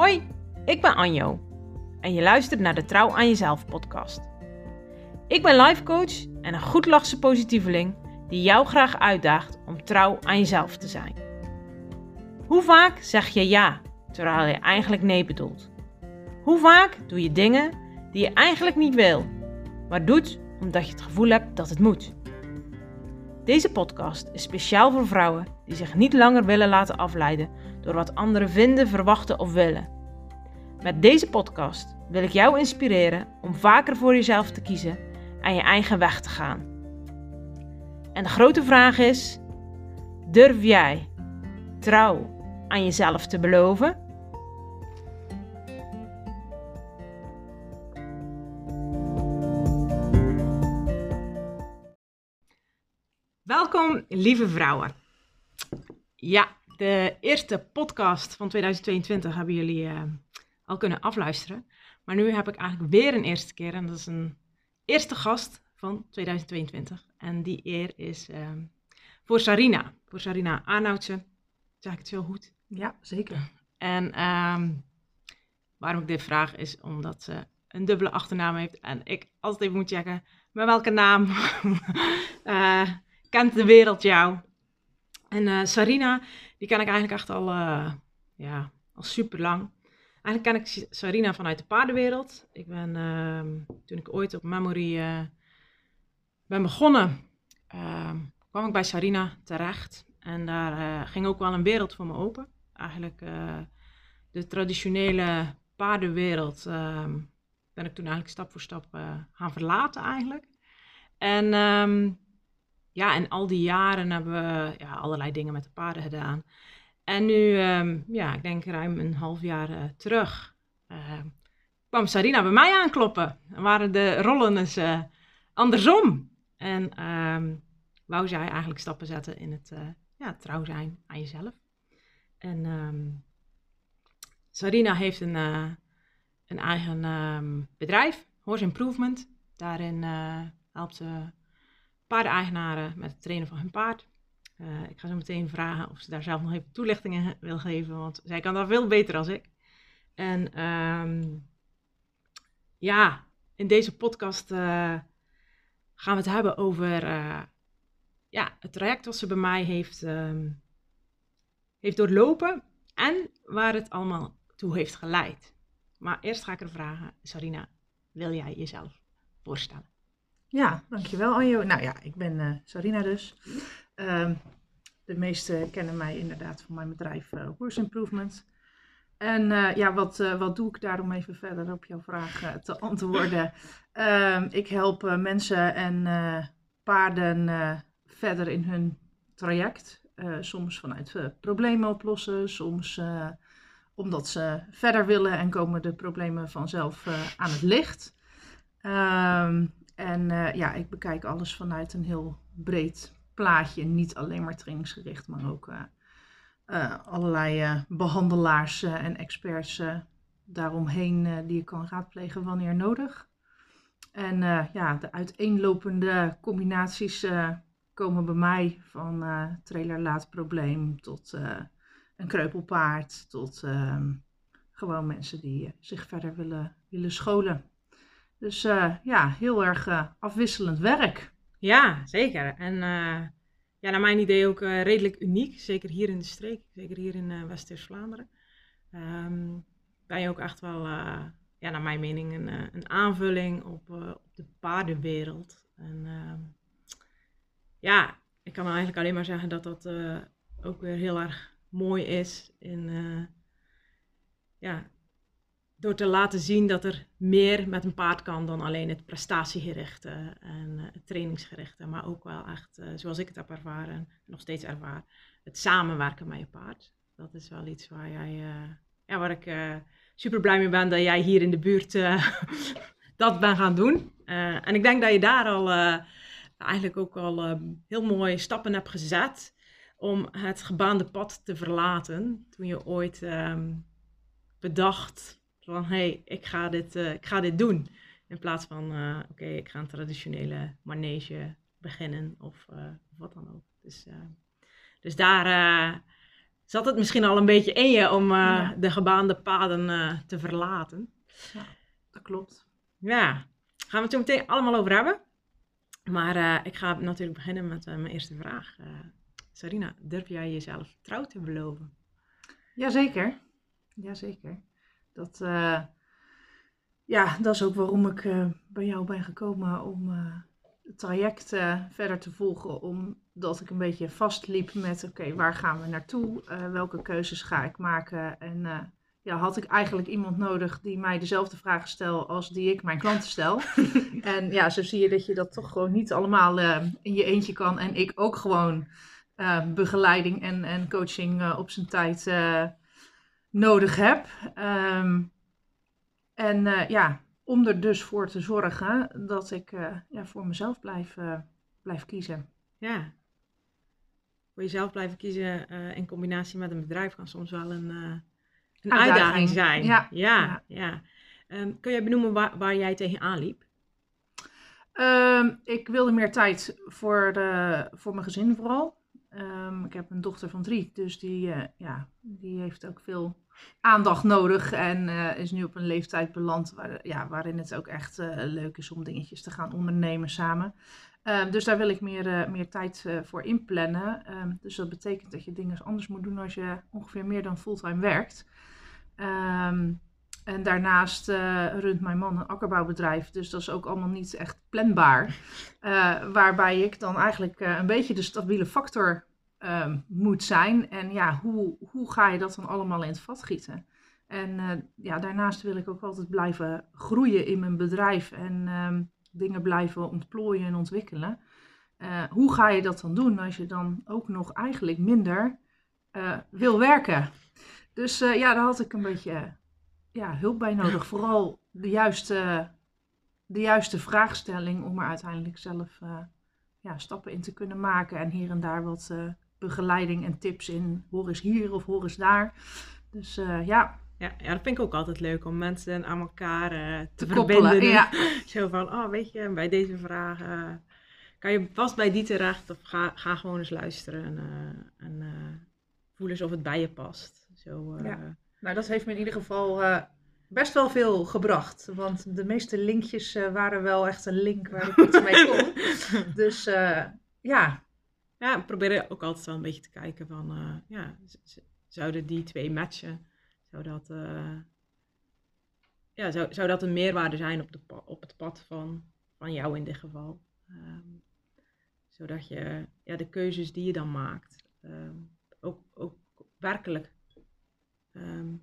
Hoi, ik ben Anjo en je luistert naar de Trouw aan Jezelf podcast. Ik ben life coach en een goedlachse positieveling die jou graag uitdaagt om trouw aan jezelf te zijn. Hoe vaak zeg je ja terwijl je eigenlijk nee bedoelt? Hoe vaak doe je dingen die je eigenlijk niet wil, maar doet omdat je het gevoel hebt dat het moet? Deze podcast is speciaal voor vrouwen die zich niet langer willen laten afleiden door wat anderen vinden, verwachten of willen. Met deze podcast wil ik jou inspireren om vaker voor jezelf te kiezen en je eigen weg te gaan. En de grote vraag is: durf jij trouw aan jezelf te beloven? Welkom, lieve vrouwen. Ja, de eerste podcast van 2022 hebben jullie uh, al kunnen afluisteren. Maar nu heb ik eigenlijk weer een eerste keer en dat is een eerste gast van 2022. En die eer is uh, voor Sarina. Voor Sarina Arnoudsen. Zeg ik het zo goed? Ja, zeker. En um, waarom ik dit vraag is omdat ze een dubbele achternaam heeft. En ik altijd even moet checken met welke naam uh, kent de wereld jou. En uh, Sarina, die ken ik eigenlijk echt al, uh, ja, al super lang. Eigenlijk ken ik Sarina vanuit de paardenwereld. Ik ben, uh, toen ik ooit op Memory uh, ben begonnen, uh, kwam ik bij Sarina terecht. En daar ging ook wel een wereld voor me open. Eigenlijk de traditionele paardenwereld ehm, ben ik toen eigenlijk stap voor stap gaan verlaten eigenlijk. En ja, en al die jaren hebben we ja, allerlei dingen met de paarden gedaan. En nu, um, ja, ik denk ruim een half jaar uh, terug, uh, kwam Sarina bij mij aankloppen. En waren de rollen eens uh, andersom. En um, wou zij eigenlijk stappen zetten in het ja, trouw zijn aan jezelf. En um, Sarina heeft een, een eigen bedrijf, Horse Improvement. Daarin helpt ze paardeneigenaren met het trainen van hun paard. Uh, ik ga zo meteen vragen of ze daar zelf nog even toelichtingen wil geven, want zij kan dat veel beter als ik. En um, ja, in deze podcast uh, gaan we het hebben over uh, ja, het traject wat ze bij mij heeft, um, heeft doorlopen en waar het allemaal toe heeft geleid. Maar eerst ga ik er vragen, Sarina, wil jij jezelf voorstellen? Ja, dankjewel Anjo. Nou ja, ik ben uh, Sarina dus. Uh, de meesten kennen mij inderdaad van mijn bedrijf uh, Horse Improvement. En uh, ja, wat, wat doe ik daar om even verder op jouw vraag te antwoorden? Ehm, ik help mensen en paarden verder in hun traject. soms vanuit problemen oplossen, soms omdat ze verder willen en komen de problemen vanzelf aan het licht. Um, en uh, ja, ik bekijk alles vanuit een heel breed plaatje. Niet alleen maar trainingsgericht, maar ook uh, uh, allerlei behandelaars en experts daaromheen die je kan raadplegen wanneer nodig. En ja, de uiteenlopende combinaties komen bij mij van trailer-laadprobleem tot een kreupelpaard, tot ehm, gewoon mensen die zich verder willen, willen scholen. Dus uh, ja, heel erg uh, afwisselend werk. Ja, zeker. En uh, ja, naar mijn idee ook redelijk uniek. Zeker hier in de streek, zeker hier in West-Vlaanderen. Um, ben je ook echt wel, ja, naar mijn mening, een, een aanvulling op, op de paardenwereld. En ehm, ja, ik kan eigenlijk alleen maar zeggen dat dat ook weer heel erg mooi is in ja, door te laten zien dat er meer met een paard kan dan alleen het prestatiegerichte en uh, het trainingsgerichte, maar ook wel echt, uh, zoals ik het heb ervaren en nog steeds ervaar, het samenwerken met je paard. Dat is wel iets waar jij, uh, ja, waar ik super blij mee ben dat jij hier in de buurt dat bent gaan doen. en ik denk dat je daar al eigenlijk ook al heel mooie stappen hebt gezet om het gebaande pad te verlaten. Toen je ooit um, bedacht van hé, hey, ik, ga dit, uh, ik ga dit doen. In plaats van uh, oké, okay, ik ga een traditionele manege beginnen of, uh, of wat dan ook. Dus, dus daar zat het misschien al een beetje in je om eh, Ja. de gebaande paden eh, te verlaten. Dat klopt. Ja, gaan we het zo meteen allemaal over hebben. Maar eh, ik ga natuurlijk beginnen met eh, mijn eerste vraag. Eh, Sarina, durf jij jezelf trouw te beloven? Jazeker. Jazeker. Dat, eh, ja, dat is ook waarom ik eh, bij jou ben gekomen om eh, het traject verder te volgen. Omdat ik een beetje vastliep met, oké, waar gaan we naartoe? Welke keuzes ga ik maken? En ja, had ik eigenlijk iemand nodig die mij dezelfde vragen stelt als die ik mijn klanten stel. en ja, zo zie je dat je dat toch gewoon niet allemaal in je eentje kan. En ik ook gewoon begeleiding en, en coaching op zijn tijd nodig heb. Ehm, en eh, ja, om er dus voor te zorgen dat ik eh, ja, voor mezelf blijf, eh, blijf kiezen. Ja. Voor jezelf blijven kiezen in combinatie met een bedrijf kan soms wel een, een Uitdaging. uitdaging zijn. Ja, ja, ja. ja. Ehm, kun jij benoemen waar, waar jij tegenaan liep? Ehm, ik wilde meer tijd voor, de, voor mijn gezin vooral. Ehm, ik heb een dochter van drie, dus die, eh, ja, die heeft ook veel aandacht nodig. En eh, is nu op een leeftijd beland waar, ja, waarin het ook echt eh, leuk is om dingetjes te gaan ondernemen samen. Ehm, dus daar wil ik meer, meer tijd voor inplannen. Ehm, dus dat betekent dat je dingen anders moet doen als je ongeveer meer dan fulltime werkt. Ehm, en daarnaast eh, runt mijn man een akkerbouwbedrijf, dus dat is ook allemaal niet echt planbaar. Eh, waarbij ik dan eigenlijk eh, een beetje de stabiele factor ehm, moet zijn. En ja, hoe, hoe ga je dat dan allemaal in het vat gieten? En ja, daarnaast wil ik ook altijd blijven groeien in mijn bedrijf en ehm, dingen blijven ontplooien en ontwikkelen. Hoe ga je dat dan doen als je dan ook nog eigenlijk minder wil werken? Dus ja, daar had ik een beetje ja, hulp bij nodig. Vooral de juiste, de juiste vraagstelling om er uiteindelijk zelf eh, ja, stappen in te kunnen maken. En hier en daar wat eh, begeleiding en tips in. Hoor eens hier of hoor eens daar. Dus eh, ja, Ja, ja, dat vind ik ook altijd leuk om mensen aan elkaar te, te verbinden. Ja, Zo van, oh weet je, bij deze vraag kan je vast bij die terecht of ga, ga gewoon eens luisteren en, en voel eens of het bij je past. Zo, Ja. Nou dat heeft me in ieder geval eh, best wel veel gebracht. Want de meeste linkjes eh, waren wel echt een link waar ik iets mee kon. Dus eh, ja, Ja, ik probeer ook altijd wel een beetje te kijken van, ja, zouden die twee matchen? Zou dat, ja, zou, zou dat een meerwaarde zijn op, de, op het pad van, van jou in dit geval? Ehm, zodat je ja, de keuzes die je dan maakt ehm, ook, ook werkelijk ehm,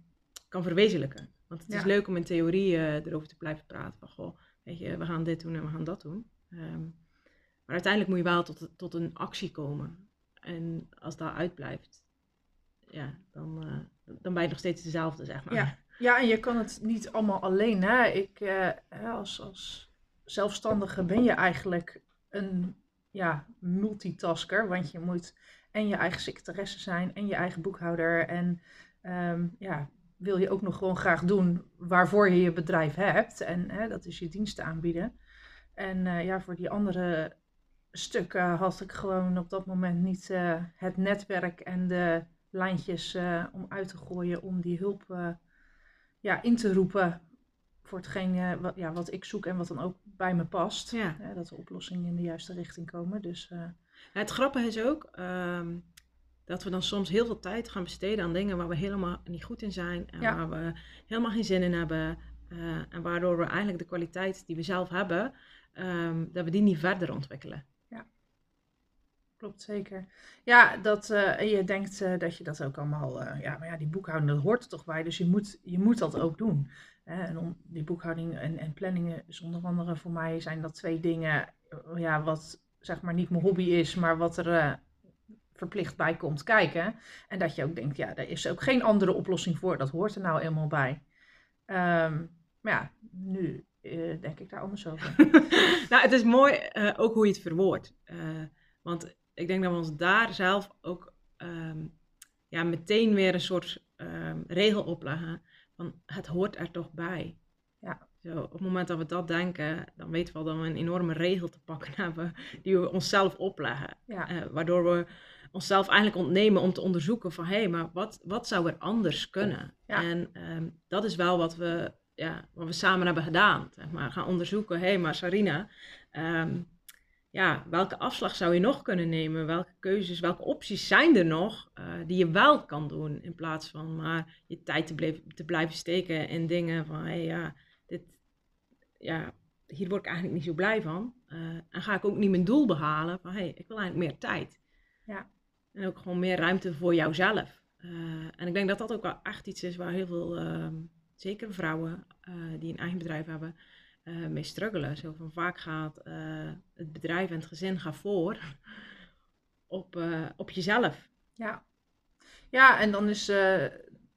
kan verwezenlijken. Want het is leuk om in theorie erover te blijven praten van, goh, weet je, we gaan dit doen en we gaan dat doen. Ehm, maar uiteindelijk moet je wel tot, tot een actie komen. En als dat uitblijft, ja, dan, eh, dan ben je nog steeds dezelfde, zeg maar. Ja. Ja, en je kan het niet allemaal alleen. Hè? Ik, eh, als, als zelfstandige ben je eigenlijk een ja, multitasker. Want je moet en je eigen secretaresse zijn en je eigen boekhouder. En ehm, ja, wil je ook nog gewoon graag doen waarvoor je je bedrijf hebt. En hè, dat is je diensten aanbieden. En eh, ja, voor die andere stukken had ik gewoon op dat moment niet eh, het netwerk en de lijntjes eh, om uit te gooien om die hulp ja, in te roepen voor hetgeen wat, ja, wat ik zoek en wat dan ook bij me past. Ja. Dat de oplossingen in de juiste richting komen. Dus Ja, Het grappige is ook ehm, dat we dan soms heel veel tijd gaan besteden aan dingen waar we helemaal niet goed in zijn. En Ja. waar we helemaal geen zin in hebben. eh, en waardoor we eigenlijk de kwaliteit die we zelf hebben, ehm, dat we die niet verder ontwikkelen. klopt zeker. Ja, dat, eh, je denkt eh, dat je dat ook allemaal... ja, maar ja, die boekhouding, dat hoort er toch bij. Dus je moet, je moet dat ook doen. Hè, en om, die boekhouding en, en planningen is onder andere voor mij zijn dat twee dingen... ja, wat zeg maar niet mijn hobby is, maar wat er... verplicht bij komt kijken. En dat je ook denkt, ja, daar is ook geen andere oplossing voor. Dat hoort er nou eenmaal bij. Ehm, maar ja, nu eh, denk ik daar anders over. nou, het is mooi eh, ook hoe je het verwoordt. Eh, want ik denk dat we ons daar zelf ook ehm, ja, meteen weer een soort ehm, regel opleggen. Van het hoort er toch bij. Ja. Zo, op het moment dat we dat denken, dan weten we al dat we een enorme regel te pakken hebben die we onszelf opleggen. Ja, waardoor we onszelf eigenlijk ontnemen om te onderzoeken van hé, hey, maar wat, wat zou er anders kunnen? Ja. En ehm, dat is wel wat we, ja, wat we samen hebben gedaan. Zeg maar gaan onderzoeken, hé, hey, maar Sarina, ehm, ja, welke afslag zou je nog kunnen nemen? Welke keuzes, welke opties zijn er nog uh, die je wel kan doen? In plaats van maar je tijd te, blijven, te blijven steken in dingen van hé, hey, ja, dit, ja, hier word ik eigenlijk niet zo blij van. Uh, en ga ik ook niet mijn doel behalen van hé, hey, ik wil eigenlijk meer tijd. Ja. En ook gewoon meer ruimte voor jouzelf. Uh, en ik denk dat dat ook wel echt iets is waar heel veel, uh, zeker vrouwen uh, die een eigen bedrijf hebben, mee struggelen. Zo vaak gaat het bedrijf en het gezin gaan voor op, op jezelf. Ja. ja, en dan is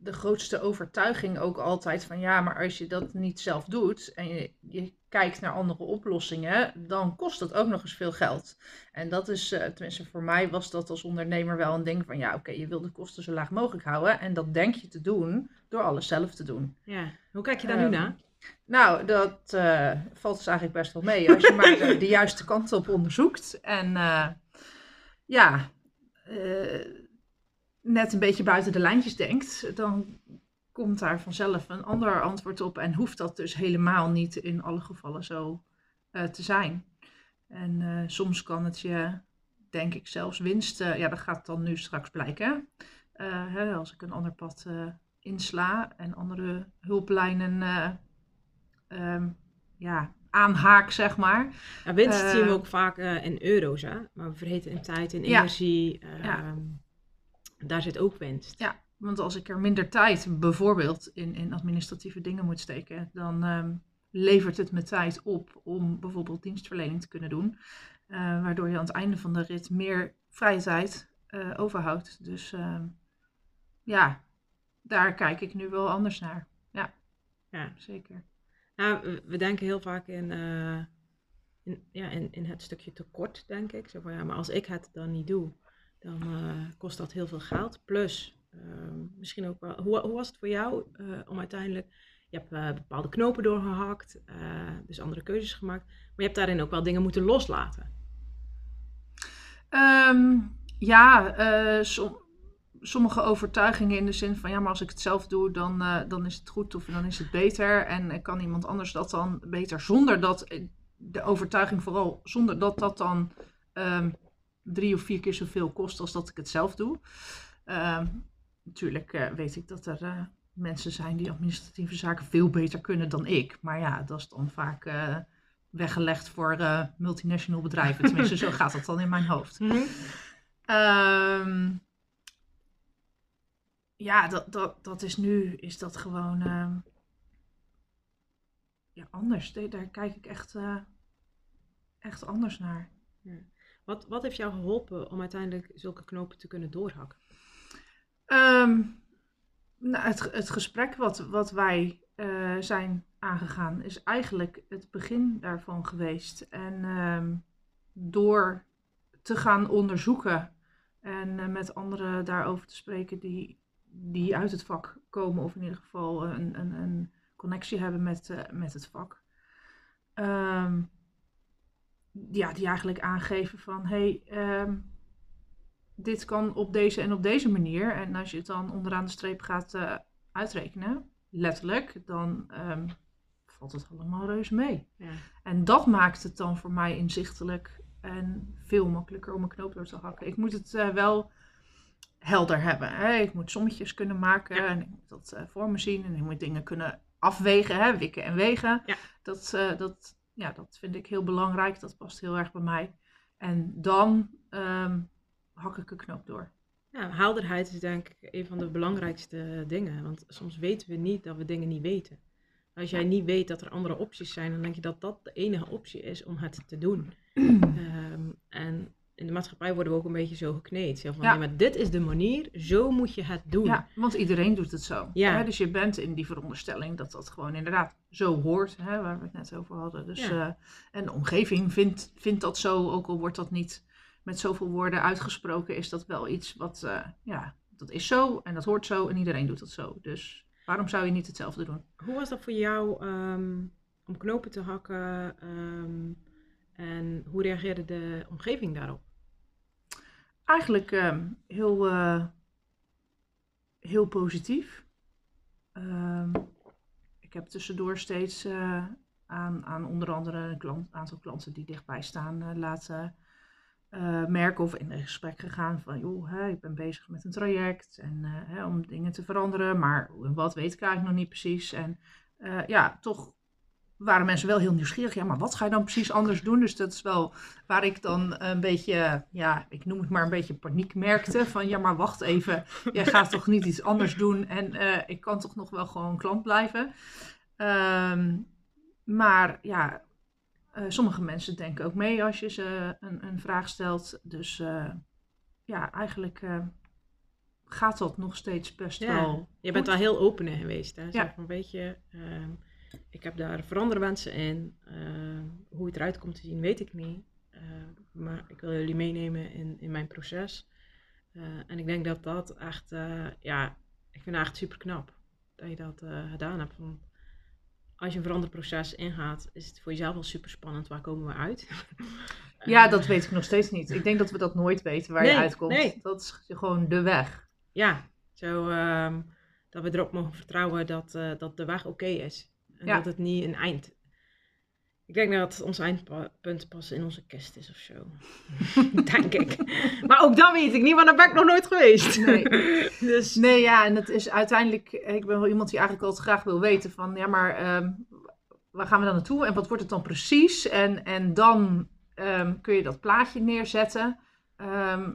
de grootste overtuiging ook altijd van ja, maar als je dat niet zelf doet en je, je kijkt naar andere oplossingen, dan kost dat ook nog eens veel geld. En dat is, uh, tenminste voor mij was dat als ondernemer wel een ding van ja, oké, je wil de kosten zo laag mogelijk houden. En dat denk je te doen door alles zelf te doen. Ja, hoe kijk je daar um, nu naar? Nou, dat uh, valt dus eigenlijk best wel mee. Als je maar de, de, juiste kant op onderzoekt. En uh, ja, net een beetje buiten de lijntjes denkt, dan komt daar vanzelf een ander antwoord op en hoeft dat dus helemaal niet in alle gevallen zo uh, te zijn. En uh, soms kan het je, denk ik, zelfs winst, uh, ja, dat gaat dan nu straks blijken. Hè, als ik een ander pad insla en andere hulplijnen um, ja, aanhaak, zeg maar. Ja, winst zien we ook vaak in euro's, hè? maar we vergeten in tijd, in energie. Ja. Daar zit ook winst. Ja, want als ik er minder tijd bijvoorbeeld in, in administratieve dingen moet steken, dan um, levert het me tijd op om bijvoorbeeld dienstverlening te kunnen doen. Uh, waardoor je aan het einde van de rit meer vrije tijd uh, overhoudt. Dus uh, ja, daar kijk ik nu wel anders naar. Ja, ja. zeker. Nou, we denken heel vaak in, in, ja, in, in het stukje tekort, denk ik. Zo van, ja, maar als ik het dan niet doe, dan kost dat heel veel geld. Plus, Uh, misschien ook wel. Hoe, hoe, was het voor jou uh, om uiteindelijk. Je hebt uh, bepaalde knopen doorgehakt, dus andere keuzes gemaakt. Maar je hebt daarin ook wel dingen moeten loslaten. Um, ja, som, sommige overtuigingen in de zin van ja, maar als ik het zelf doe, dan, dan is het goed of dan is het beter. En kan iemand anders dat dan beter zonder dat de overtuiging vooral zonder dat dat dan um, drie of vier keer zoveel kost als dat ik het zelf doe. Um, natuurlijk uh, weet ik dat er uh, mensen zijn die administratieve zaken veel beter kunnen dan ik. Maar ja, dat is dan vaak uh, weggelegd voor multinational bedrijven. Tenminste, zo gaat dat dan in mijn hoofd. Mm -hmm. um, ja, dat, dat, dat is nu, is dat gewoon ja, anders. Daar kijk ik echt, echt anders naar. Ja. Wat, wat heeft jou geholpen om uiteindelijk zulke knopen te kunnen doorhakken? Um, nou, het, het gesprek wat, wat wij uh, zijn aangegaan is eigenlijk het begin daarvan geweest. En um, door te gaan onderzoeken en uh, met anderen daarover te spreken die, die uit het vak komen, of in ieder geval een, een, een connectie hebben met, uh, met het vak. Um, ja, die eigenlijk aangeven van hé, hey, dit kan op deze en op deze manier. En als je het dan onderaan de streep gaat uh, uitrekenen, letterlijk, dan um, valt het allemaal reuze mee. Ja. En dat maakt het dan voor mij inzichtelijk en veel makkelijker om een knoop door te hakken. Ik moet het uh, wel helder hebben. Hè? Ik moet sommetjes kunnen maken Ja. en ik moet dat uh, voor me zien en ik moet dingen kunnen afwegen, hè? wikken en wegen. Ja. Dat, dat, ja, dat vind ik heel belangrijk. Dat past heel erg bij mij. En dan um, hak ik een knoop door. Ja, helderheid is denk ik een van de belangrijkste dingen. Want soms weten we niet dat we dingen niet weten. Als jij niet weet dat er andere opties zijn, dan denk je dat dat de enige optie is om het te doen. um, en in de maatschappij worden we ook een beetje zo gekneed. Zo van, Ja. nee, maar dit is de manier, zo moet je het doen. Ja, want iedereen doet het zo. Ja. Hè? Dus je bent in die veronderstelling dat dat gewoon inderdaad zo hoort, hè? waar we het net over hadden. Dus, Ja. eh, en de omgeving vindt, vindt dat zo, ook al wordt dat niet met zoveel woorden uitgesproken, is dat wel iets wat, eh, ja, dat is zo en dat hoort zo en iedereen doet dat zo. Dus waarom zou je niet hetzelfde doen? Hoe was dat voor jou ehm, om knopen te hakken? ehm, en hoe reageerde de omgeving daarop? Eigenlijk ehm, heel, eh, heel positief. Ehm, ik heb tussendoor steeds eh, aan, aan onder andere een klant, aantal klanten die dichtbij staan eh, laten merken of in een gesprek gegaan van joh, ik ben bezig met een traject en hè, om dingen te veranderen, maar wat weet ik eigenlijk nog niet precies. En ja, toch waren mensen wel heel nieuwsgierig. Ja, maar wat ga je dan precies anders doen? Dus dat is wel waar ik dan een beetje, ja, ik noem het maar een beetje paniek merkte. Van ja, maar wacht even, jij gaat toch niet iets anders doen en eh, ik kan toch nog wel gewoon klant blijven. Ehm, maar ja, eh, sommige mensen denken ook mee als je ze een, een vraag stelt. Dus eh, ja, eigenlijk gaat dat nog steeds best Ja, wel. Je bent goed. wel heel open in geweest. Hè? Ja. van, weet je, ehm, ik heb daar veranderwensen in. Ehm, hoe het eruit komt te zien, weet ik niet. Ehm, maar ik wil jullie meenemen in, in mijn proces. Eh, en ik denk dat dat echt, eh, ja, ik vind het echt super knap dat je dat eh, gedaan hebt. Want als je een veranderproces ingaat, is het voor jezelf wel super spannend. Waar komen we uit? Ja, Eh, dat weet ik nog steeds niet. Ik denk dat we dat nooit weten waar je uitkomt. nee. Dat is gewoon de weg. ja, zo ehm, dat we erop mogen vertrouwen dat, eh, dat de weg oké is. En Ja. dat het niet een eind. Ik denk dat ons eindpunt pas in onze kist is of zo. denk ik. Maar ook dat weet ik niet, want daar ben ik nog nooit geweest. Nee. dus Nee, ja, en het is uiteindelijk... Ik ben wel iemand die eigenlijk altijd graag wil weten van... Ja, maar ehm, waar gaan we dan naartoe en wat wordt het dan precies? En, en dan ehm, kun je dat plaatje neerzetten. Ehm,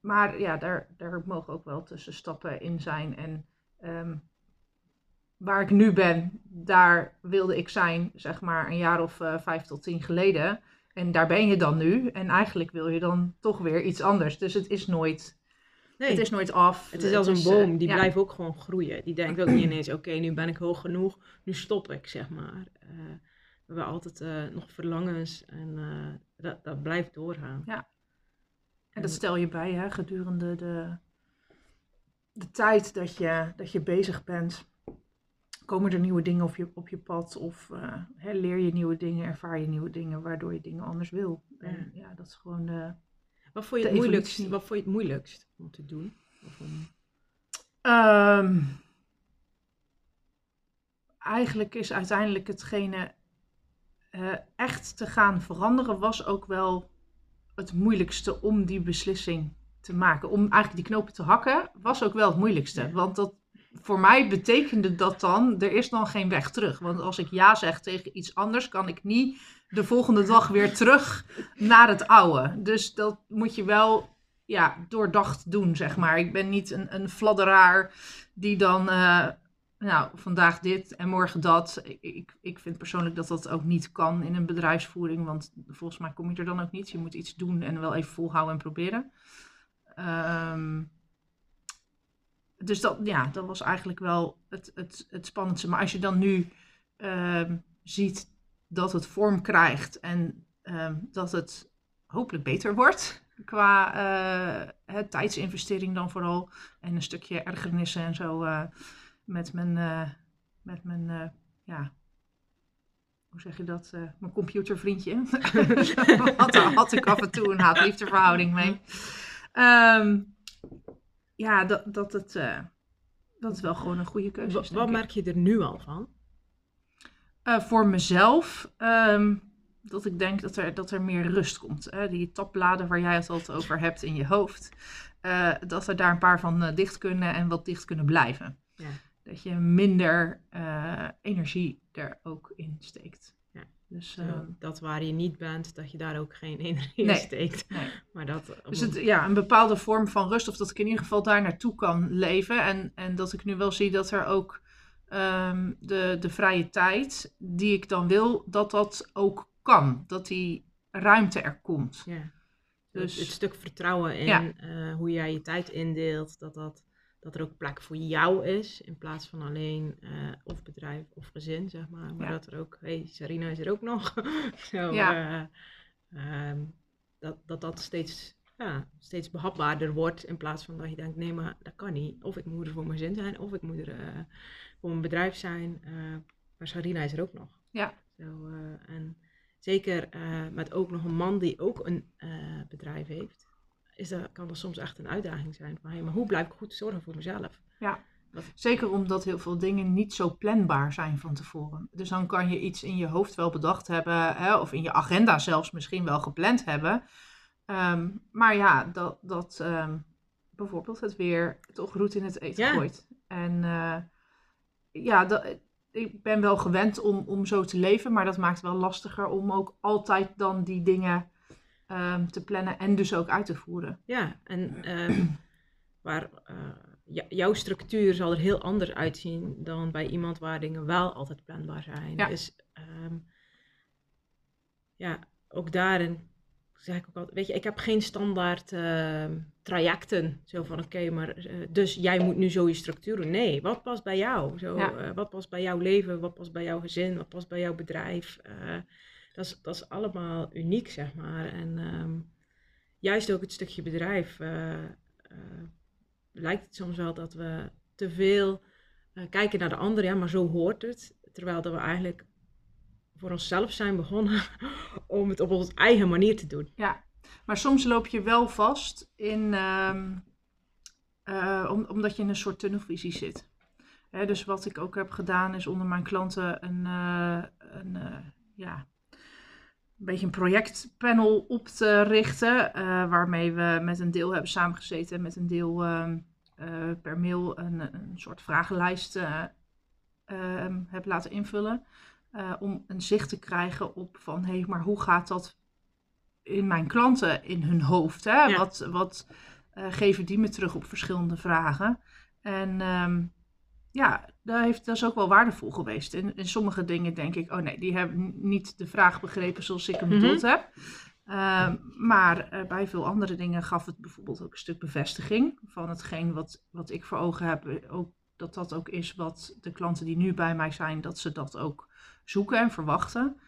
maar ja, daar, daar mogen ook wel tussenstappen in zijn. En waar ik nu ben, daar wilde ik zijn, zeg maar, een jaar of eh, vijf tot tien geleden. En daar ben je dan nu. En eigenlijk wil je dan toch weer iets anders. Dus het is nooit, nee, het is nooit af. het is als een eh, boom, die ja. blijft ook gewoon groeien. Die denkt ook niet ineens, oké, nu ben ik hoog genoeg, nu stop ik, zeg maar. Eh, we hebben altijd eh, nog verlangens en eh, dat, dat blijft doorgaan. Ja. En dat stel je bij hè, gedurende de, de tijd dat je, dat je bezig bent. Komen er nieuwe dingen op je, op je pad of eh, hè, leer je nieuwe dingen, ervaar je nieuwe dingen waardoor je dingen anders wil. En ja, dat is gewoon de... Wat vond je het moeilijkst, wat vond je het moeilijkst om te doen? Of om... Ehm, eigenlijk is uiteindelijk hetgene eh, echt te gaan veranderen, was ook wel het moeilijkste om die beslissing te maken. Om eigenlijk die knopen te hakken, was ook wel het moeilijkste. Ja. Want dat, voor mij betekende dat dan, er is dan geen weg terug. Want als ik ja zeg tegen iets anders, kan ik niet de volgende dag weer terug naar het oude. Dus dat moet je wel ja, doordacht doen, zeg maar. Ik ben niet een, een fladderaar die dan, eh, nou, vandaag dit en morgen dat. Ik, ik, vind persoonlijk dat dat ook niet kan in een bedrijfsvoering, want volgens mij kom je er dan ook niet. Je moet iets doen en wel even volhouden en proberen. Ehm, dus dat, ja, dat was eigenlijk wel het, het, het spannendste. Maar als je dan nu ehm, ziet dat het vorm krijgt en ehm, dat het hopelijk beter wordt qua eh, hè, tijdsinvestering dan vooral en een stukje ergernissen en zo eh, met mijn, eh, met mijn ja, hoe zeg je dat, mijn computervriendje. had, had ik af en toe een haat-liefde verhouding mee. Ehm, ja, dat, dat, het, eh, dat het wel gewoon een goede keuze is. Wat ik. merk je er nu al van? Eh, voor mezelf, ehm, dat ik denk dat er, dat er meer rust komt. Hè? Die tabbladen waar jij het altijd over hebt in je hoofd. eh, dat er daar een paar van dicht kunnen en wat dicht kunnen blijven. Ja. Dat je minder energie er ook in steekt. Dus, ehm, dat waar je niet bent, dat je daar ook geen energie Nee. in steekt. nee. Maar dat, Dus het, ja, een bepaalde vorm van rust, of dat ik in ieder geval daar naartoe kan leven. En, en dat ik nu wel zie dat er ook ehm, de, de vrije tijd die ik dan wil, dat dat ook kan. Dat die ruimte er komt. ja. Dus- het stuk vertrouwen in Ja. eh, hoe jij je tijd indeelt, dat, dat, dat er ook plek voor jou is, in plaats van alleen eh, of bedrijf of gezin, zeg maar. Maar Ja. dat er ook, hé, hey, Sarina is er ook nog. Zo, Ja. eh, ehm, dat, dat dat steeds, ja, steeds behapbaarder wordt, in plaats van dat je denkt, nee, maar dat kan niet. Of ik moet er voor mijn zin zijn, of ik moet er eh, voor mijn bedrijf zijn. maar Sarina is er ook nog. Ja. Zo, en zeker met ook nog een man die ook een bedrijf heeft. Is dat, kan dat soms echt een uitdaging zijn. Van, hey, maar hoe blijf ik goed zorgen voor mezelf? Ja, zeker omdat heel veel dingen niet zo planbaar zijn van tevoren. Dus dan kan je iets in je hoofd wel bedacht hebben, hè, of in je agenda zelfs misschien wel gepland hebben. Ehm, maar ja, dat, dat ehm, bijvoorbeeld het weer toch roet in het eten Ja. gooit. En eh, ja, dat, ik ben wel gewend om, om zo te leven, maar dat maakt het wel lastiger om ook altijd dan die dingen ehm, te plannen en dus ook uit te voeren. Ja, en ehm, waar, eh, jouw structuur zal er heel anders uitzien dan bij iemand waar dingen wel altijd planbaar zijn. Ja. Dus ehm, ja, ook daarin zeg ik ook altijd, weet je, ik heb geen standaard trajecten. Zo van, oké, maar eh, dus jij moet nu zo je structuur doen. Nee, wat past bij jou? Zo, Ja. eh, wat past bij jouw leven? Wat past bij jouw gezin? Wat past bij jouw bedrijf? Dat, is, dat is allemaal uniek, zeg maar. En ehm, juist ook het stukje bedrijf eh, eh, lijkt het soms wel dat we te veel eh, kijken naar de ander. Ja, maar zo hoort het. Terwijl dat we eigenlijk voor onszelf zijn begonnen om het op onze eigen manier te doen. Ja, maar soms loop je wel vast in, om- omdat je in een soort tunnelvisie zit. Hè, dus wat ik ook heb gedaan is onder mijn klanten een, een, ja, een beetje een projectpanel op te richten. eh, waarmee we met een deel hebben samengezeten en met een deel ehm, eh, per mail een, een soort vragenlijst eh, ehm, heb laten invullen. om een zicht te krijgen op van hé, maar hoe gaat dat in mijn klanten in hun hoofd. Hè? Ja. Wat, wat geven die me terug op verschillende vragen? En ehm, ja, dat, heeft, dat is ook wel waardevol geweest. In, in sommige dingen denk ik, oh nee, die hebben niet de vraag begrepen zoals ik hem Mhm. bedoeld heb. Ehm, maar eh, bij veel andere dingen gaf het bijvoorbeeld ook een stuk bevestiging van hetgeen wat, wat ik voor ogen heb. eh, Ook, dat dat ook is wat de klanten die nu bij mij zijn, dat ze dat ook zoeken en verwachten.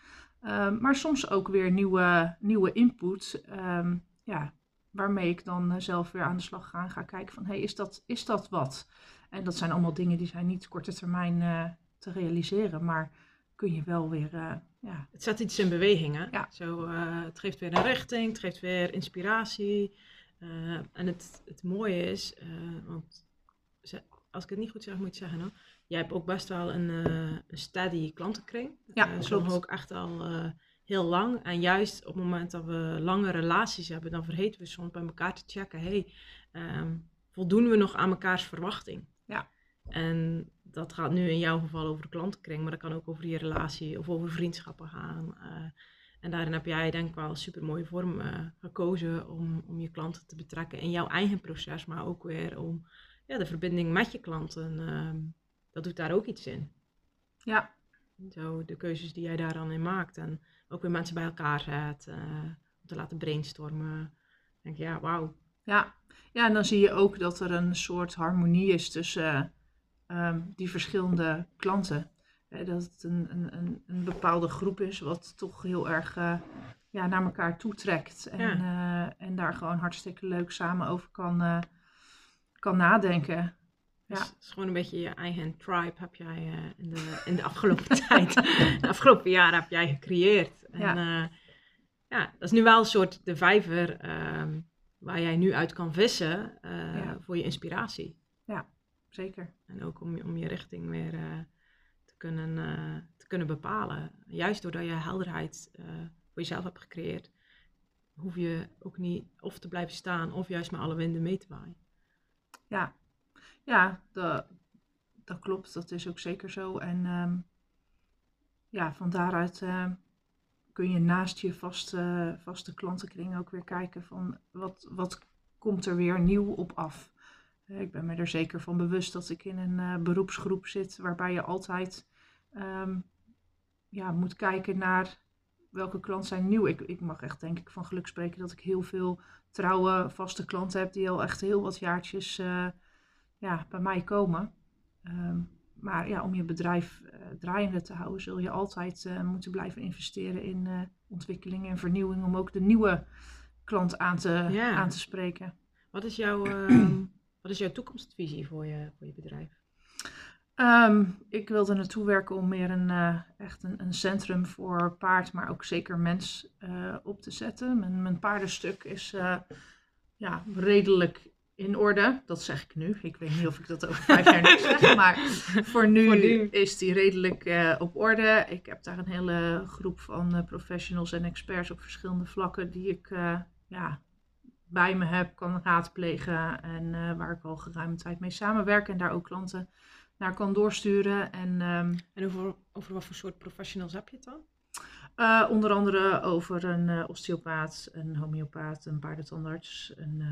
Ehm, maar soms ook weer nieuwe, nieuwe input. ehm, ja, waarmee ik dan eh, zelf weer aan de slag ga en ga kijken van hey, is, dat, is dat wat? En dat zijn allemaal dingen die zijn niet korte termijn eh, te realiseren. Maar kun je wel weer eh, ja, Het zet iets in beweging, hè? Ja. Zo, eh, het geeft weer een richting, het geeft weer inspiratie. En het, het mooie is, want als ik het niet goed zeg, moet ik zeggen, hoor. jij hebt ook best wel een, een steady klantenkring. Ja, sommigen ook echt al heel lang. En juist op het moment dat we lange relaties hebben, dan vergeten we soms bij elkaar te checken, hey, ehm, voldoen we nog aan mekaars verwachting? Ja. En dat gaat nu in jouw geval over de klantenkring, maar dat kan ook over je relatie of over vriendschappen gaan. Eh, en daarin heb jij denk ik wel een super mooie vorm eh, gekozen om, om je klanten te betrekken in jouw eigen proces, maar ook weer om ja, de verbinding met je klanten. ehm, dat doet daar ook iets in. ja, Zo de keuzes die jij daar dan in maakt. En ook weer mensen bij elkaar zet. eh, om te laten brainstormen. Ik denk, ja, wauw. Ja. ja, en dan zie je ook dat er een soort harmonie is tussen ehm, die verschillende klanten. Hè, dat het een, een, een, een bepaalde groep is wat toch heel erg eh, ja, naar elkaar toetrekt. En, eh, en daar gewoon hartstikke leuk samen over kan, eh, kan nadenken. Dus Ja. het is gewoon een beetje je eigen tribe heb jij eh, in, de, in de afgelopen tijd, de afgelopen jaren heb jij gecreëerd. En Ja. ja, ja dat is nu wel een soort de vijver ehm, waar jij nu uit kan vissen eh, Ja. voor je inspiratie. Zeker. En ook om, je- om je richting weer eh, te, kunnen, eh, te kunnen bepalen. Juist doordat je helderheid voor jezelf hebt gecreëerd, hoef je ook niet of te blijven staan of juist met alle winden mee te waaien. Ja, ja dat, dat klopt. Dat is ook zeker zo. En ehm, ja, van daaruit ehm, kun je naast je vaste, vaste klantenkring ook weer kijken van wat, wat komt er weer nieuw op af. Eh, Ik ben me er zeker van bewust dat ik in een eh, beroepsgroep zit waarbij je altijd ehm, ja, moet kijken naar welke klanten zijn nieuw. Ik, ik mag echt denk ik van geluk spreken dat ik heel veel trouwe vaste klanten heb die al echt heel wat jaartjes eh, ja, bij mij komen. Ehm, maar ja, om je bedrijf eh, draaiende te houden, zul je altijd eh, moeten blijven investeren in eh, ontwikkeling en vernieuwing om ook de nieuwe klant aan te, Ja. aan te spreken. Wat is jouw, ehm, wat is jouw toekomstvisie voor je, voor je bedrijf? Ehm, ik wilde naartoe werken om meer een, echt een, een centrum voor paard, maar ook zeker mens op te zetten. Mijn, mijn paardenstuk is ja, redelijk in orde. Dat zeg ik nu. Ik weet niet of ik dat over vijf jaar nog zeg. Maar voor nu, Voor nu. is die redelijk eh, op orde. Ik heb daar een hele groep van eh, professionals en experts op verschillende vlakken die ik eh, ja, bij me heb, kan raadplegen. En waar ik al geruime tijd mee samenwerk. En daar ook klanten naar kan doorsturen. En ehm, En over, over wat voor soort professionals heb je het dan? onder andere over een osteopaat, een homeopaat, een paardentandarts, een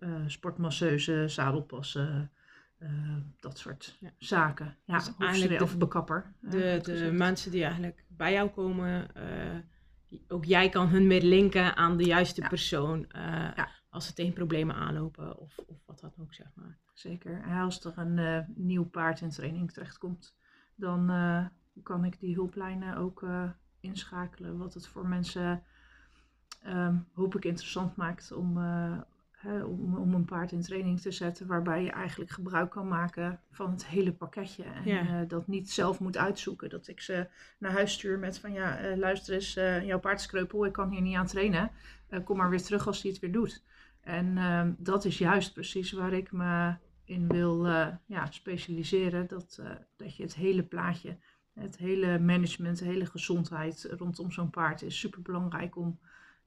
eh, sportmasseuse, zadelpassen, eh, dat soort Ja. zaken. Ja, Dus eigenlijk de- of bekapper. eh, De, goed de mensen die eigenlijk bij jou komen, eh, ook jij kan hun meer linken aan de juiste Ja. persoon. eh, Ja. Als ze tegen problemen aanlopen of, of wat dan ook, zeg maar. Zeker. En als er een eh, nieuw paard in training terechtkomt, dan eh, kan ik die hulplijnen ook eh, inschakelen. Wat het voor mensen, ehm, hoop ik, interessant maakt om, eh, om, om een paard in training te zetten. Waarbij je eigenlijk gebruik kan maken van het hele pakketje. En Ja. eh, dat niet zelf moet uitzoeken. Dat ik ze naar huis stuur met van ja, eh, luister eens, eh, jouw paard is kreupel, ik kan hier niet aan trainen. Kom maar weer terug als hij het weer doet. En ehm, dat is juist precies waar ik me in wil ja, specialiseren. Dat, dat je het hele plaatje, het hele management, de hele gezondheid rondom zo'n paard is super belangrijk om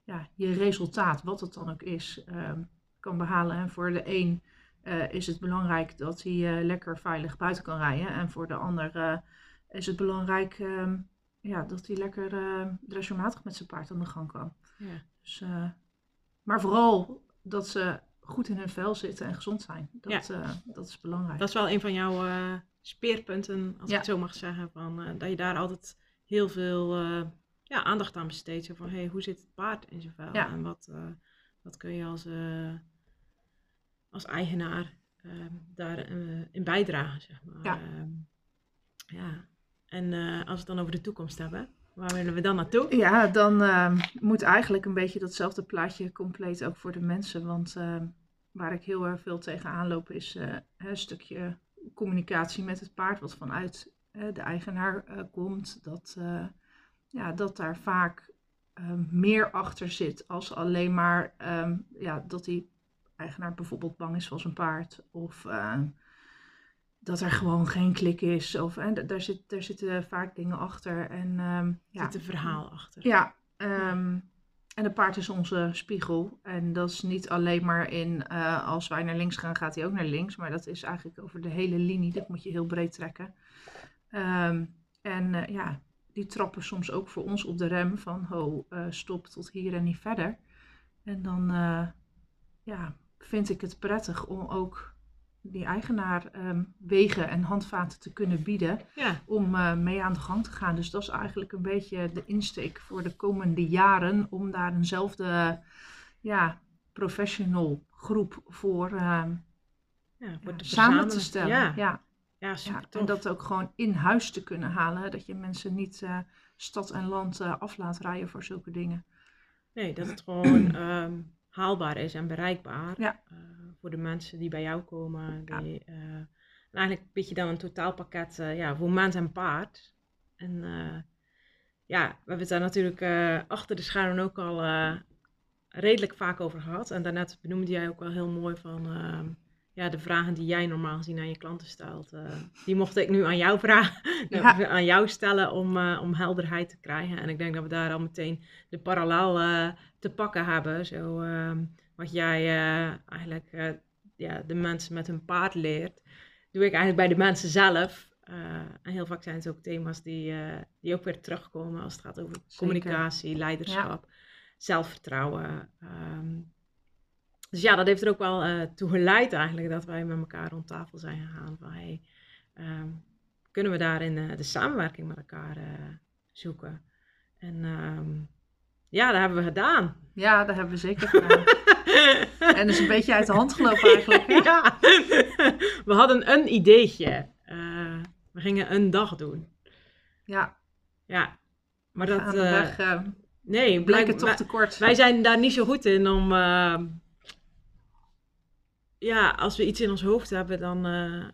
ja, je resultaat, wat het dan ook is, ehm, kan behalen. En voor de een eh, is het belangrijk dat hij eh, lekker veilig buiten kan rijden. En voor de ander eh, is het belangrijk ehm, ja, dat hij lekker dressuurmatig met zijn paard aan de gang kan. Ja. Dus, maar vooral dat ze goed in hun vel zitten en gezond zijn. Dat, eh, dat is belangrijk. Dat is wel een van jouw speerpunten, als Ja. ik het zo mag zeggen. Van, dat je daar altijd heel veel ja, aandacht aan besteedt. Zo van, hey, hoe zit het paard in zijn vel? Ja. En wat, wat kun je als, als eigenaar ehm, daarin in bijdragen, zeg maar. Ja. Ehm, ja. En eh, als we het dan over de toekomst hebben, waar willen we dan naartoe? Ja, dan ehm, moet eigenlijk een beetje datzelfde plaatje compleet ook voor de mensen. Want waar ik heel erg veel tegenaan loop is eh, een stukje communicatie met het paard, wat vanuit eh, de eigenaar eh, komt. Dat, eh, ja, dat daar vaak meer achter zit als alleen maar ja, dat die eigenaar bijvoorbeeld bang is voor zijn paard. Of ehm, dat er gewoon geen klik is. Of, en daar, zit, daar zitten vaak dingen achter. En, ehm, Er ja, zit een verhaal achter. ja, ehm, en het paard is onze spiegel. En dat is niet alleen maar in eh, als wij naar links gaan, gaat hij ook naar links. Maar dat is eigenlijk over de hele linie. Dat moet je heel breed trekken. Ehm, en eh, ja, die trappen soms ook voor ons op de rem van ho, eh, stop tot hier en niet verder. En dan eh, ja, vind ik het prettig om ook die eigenaar ehm, wegen en handvaten te kunnen bieden Ja, om eh, mee aan de gang te gaan. Dus dat is eigenlijk een beetje de insteek voor de komende jaren om daar eenzelfde ja, professional groep voor ehm, ja, voor ja, te samen te stellen. Ja, Ja, en dat ook gewoon in huis te kunnen halen. Dat je mensen niet eh, stad en land eh, af laat rijden voor zulke dingen. Nee, dat het gewoon ehm, haalbaar is en bereikbaar Ja. eh, voor de mensen die bij jou komen. Ja. Die, eh, en eigenlijk bied je dan een totaalpakket eh, ja, voor mens en paard. En ja, we hebben het daar natuurlijk achter de schermen ook al redelijk vaak over gehad. En daarnet benoemde jij ook wel heel mooi van ehm, ja, de vragen die jij normaal gezien aan je klanten stelt. eh, die mocht ik nu aan jou vragen, Ja. aan jou stellen om, eh, om helderheid te krijgen. En ik denk dat we daar al meteen de parallel eh, te pakken hebben. Zo, ehm, wat jij eigenlijk ja, de mensen met hun paard leert, doe ik eigenlijk bij de mensen zelf. En heel vaak zijn het ook thema's die, die ook weer terugkomen als het gaat over communicatie, leiderschap, zelfvertrouwen. Ehm, dus ja, dat heeft er ook wel eh toe geleid eigenlijk dat wij met elkaar rond tafel zijn gegaan. Van, hey, ehm, kunnen we daarin eh, de samenwerking met elkaar eh, zoeken? En ehm, ja, dat hebben we gedaan. Ja, dat hebben we zeker gedaan. en dat is een beetje uit de hand gelopen eigenlijk. Hè? ja, we hadden een ideetje. We gingen een dag doen. Ja, Ja, maar dat... aan de weg nee, bleek blijk, het toch te kort. wij zijn daar niet zo goed in om... eh, ja, als we iets in ons hoofd hebben, dan... eh,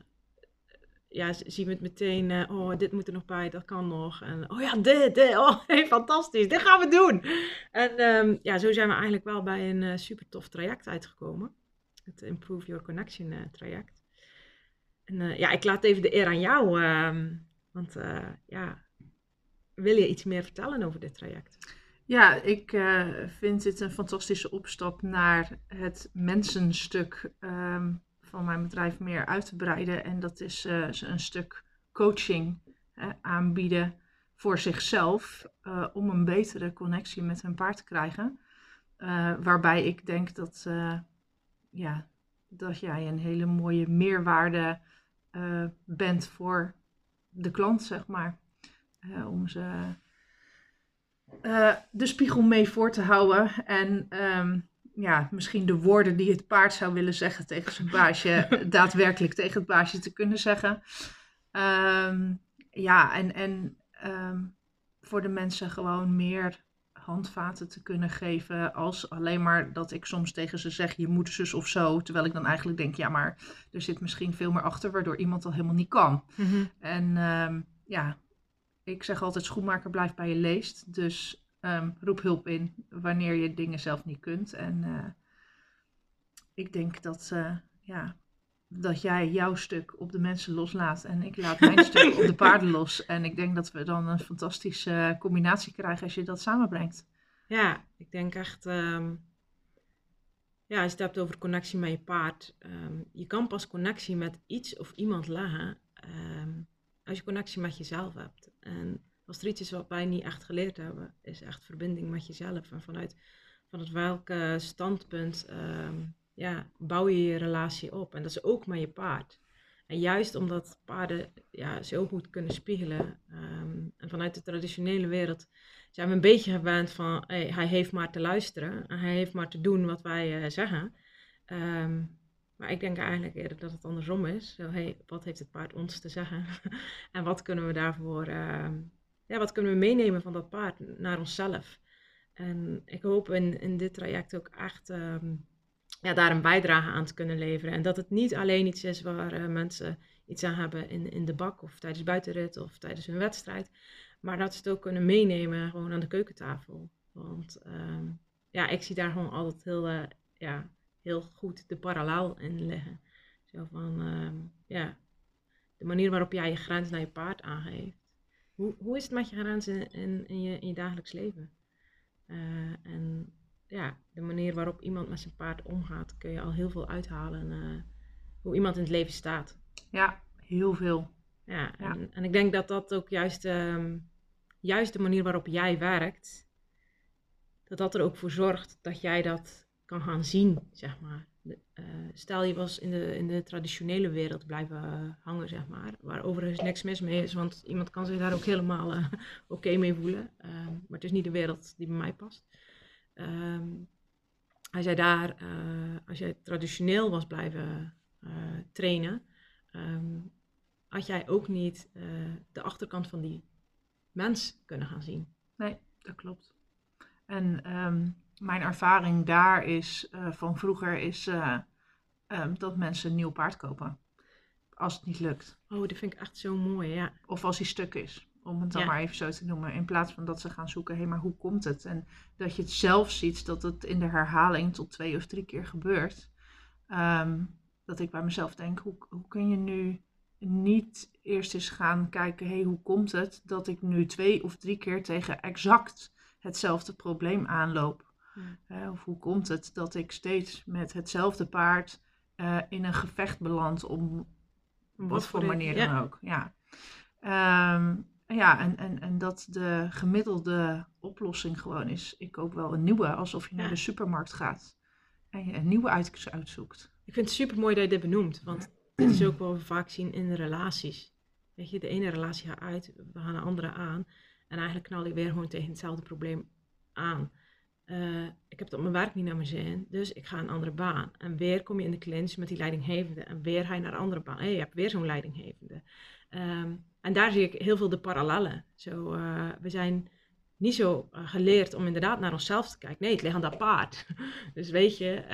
ja, zien we het meteen, eh, oh, dit moet er nog bij, dat kan nog. En oh ja, dit, dit, oh, hey, fantastisch, dit gaan we doen. En ehm, ja, zo zijn we eigenlijk wel bij een uh, super tof traject uitgekomen. Het Improve Your Connection traject. En ja, ik laat even de eer aan jou, ehm, want ja, wil je iets meer vertellen over dit traject? Ja, ik uh, vind dit een fantastische opstap naar het mensenstuk um, van mijn bedrijf meer uit te breiden. En dat is uh, een stuk coaching aanbieden voor zichzelf uh, om een betere connectie met hun paard te krijgen. waarbij ik denk dat, ja, dat jij een hele mooie meerwaarde bent voor de klant, zeg maar. om ze uh, de spiegel mee voor te houden. En um, ja, misschien de woorden die het paard zou willen zeggen tegen zijn baasje, daadwerkelijk tegen het baasje te kunnen zeggen. Um, ja, en, en um, voor de mensen gewoon meer handvaten te kunnen geven als alleen maar dat ik soms tegen ze zeg je moet zus of zo, terwijl ik dan eigenlijk denk ja maar er zit misschien veel meer achter waardoor iemand dat helemaal niet kan. Mm -hmm. En um, ja, ik zeg altijd, schoenmaker blijft bij je leest. Dus um, roep hulp in wanneer je dingen zelf niet kunt. En uh, ik denk dat, uh, ja, dat jij jouw stuk op de mensen loslaat en ik laat mijn stuk op de paarden los. En ik denk dat we dan een fantastische combinatie krijgen als je dat samenbrengt. Ja, ik denk echt, um, ja, als je het hebt over connectie met je paard. Um, je kan pas connectie met iets of iemand leggen als je connectie met jezelf hebt. En als er iets is wat wij niet echt geleerd hebben, is echt verbinding met jezelf. En vanuit, vanuit welke standpunt um, ja, bouw je je relatie op. En dat is ook met je paard. En juist omdat paarden ja, zo goed kunnen spiegelen. Um, en vanuit de traditionele wereld zijn we een beetje gewend van hey, hij heeft maar te luisteren. En hij heeft maar te doen wat wij uh, zeggen. Um, maar ik denk eigenlijk eerder dat het andersom is. Zo, hey, wat heeft het paard ons te zeggen? en wat kunnen we daarvoor, uh, ja, wat kunnen we meenemen van dat paard naar onszelf? En ik hoop in, in dit traject ook echt um, ja, daar een bijdrage aan te kunnen leveren. En dat het niet alleen iets is waar uh, mensen iets aan hebben in, in de bak of tijdens buitenrit of tijdens hun wedstrijd. Maar dat ze het ook kunnen meenemen gewoon aan de keukentafel. Want um, ja, ik zie daar gewoon altijd heel, uh, ja, heel goed de parallel in leggen. Zo van, uh, ja, de manier waarop jij je grens naar je paard aangeeft. Hoe, hoe is het met je grens in, in, je, in je dagelijks leven? Uh, en ja, de manier waarop iemand met zijn paard omgaat, kun je al heel veel uithalen. Uh, hoe iemand in het leven staat. Ja, heel veel. Ja, ja. En, en, ik denk dat dat ook juist, um, juist de manier waarop jij werkt, dat dat er ook voor zorgt dat jij dat kan gaan zien, zeg maar. Uh, stel je was in de, in de traditionele wereld blijven uh, hangen, zeg maar. Waar overigens niks mis mee is, want iemand kan zich daar ook helemaal uh, oké mee voelen. Ehm, maar het is niet de wereld die bij mij past. Um, als jij daar, als jij traditioneel was blijven trainen, um, had jij ook niet de achterkant van die mens kunnen gaan zien. Nee, dat klopt. En mijn ervaring daar is uh, van vroeger is uh, um, dat mensen een nieuw paard kopen. Als het niet lukt. Oh, dat vind ik echt zo mooi, ja. Of als hij stuk is, om het dan ja. maar even zo te noemen. In plaats van dat ze gaan zoeken, hé, hey, maar hoe komt het? En dat je het zelf ziet, dat het in de herhaling tot twee of drie keer gebeurt. Um, dat ik bij mezelf denk, hoe, hoe kun je nu niet eerst eens gaan kijken, hé, hey, hoe komt het dat ik nu twee of drie keer tegen exact hetzelfde probleem aanloop? Uh, of hoe komt het dat ik steeds met hetzelfde paard uh, in een gevecht beland om wat, wat voor manier dan ja. ook. Ja, um, ja en, en, en dat de gemiddelde oplossing gewoon is, ik koop wel een nieuwe, alsof je ja. naar de supermarkt gaat en je een nieuwe uit, uitzoekt. Ik vind het super mooi dat je dit benoemt, want dit is ook wat we vaak zien in de relaties. Weet je, de ene relatie gaat uit, we gaan de andere aan en eigenlijk knal ik weer gewoon tegen hetzelfde probleem aan. Uh, ik heb het op mijn werk niet naar mijn zin, dus ik ga een andere baan. En weer kom je in de clinch met die leidinggevende. En weer ga je naar een andere baan. Hey, je hebt weer zo'n leidinggevende. Um, en daar zie ik heel veel de parallellen. Zo, uh, we zijn niet zo uh, geleerd om inderdaad naar onszelf te kijken. Nee, het ligt aan dat paard. dus weet je,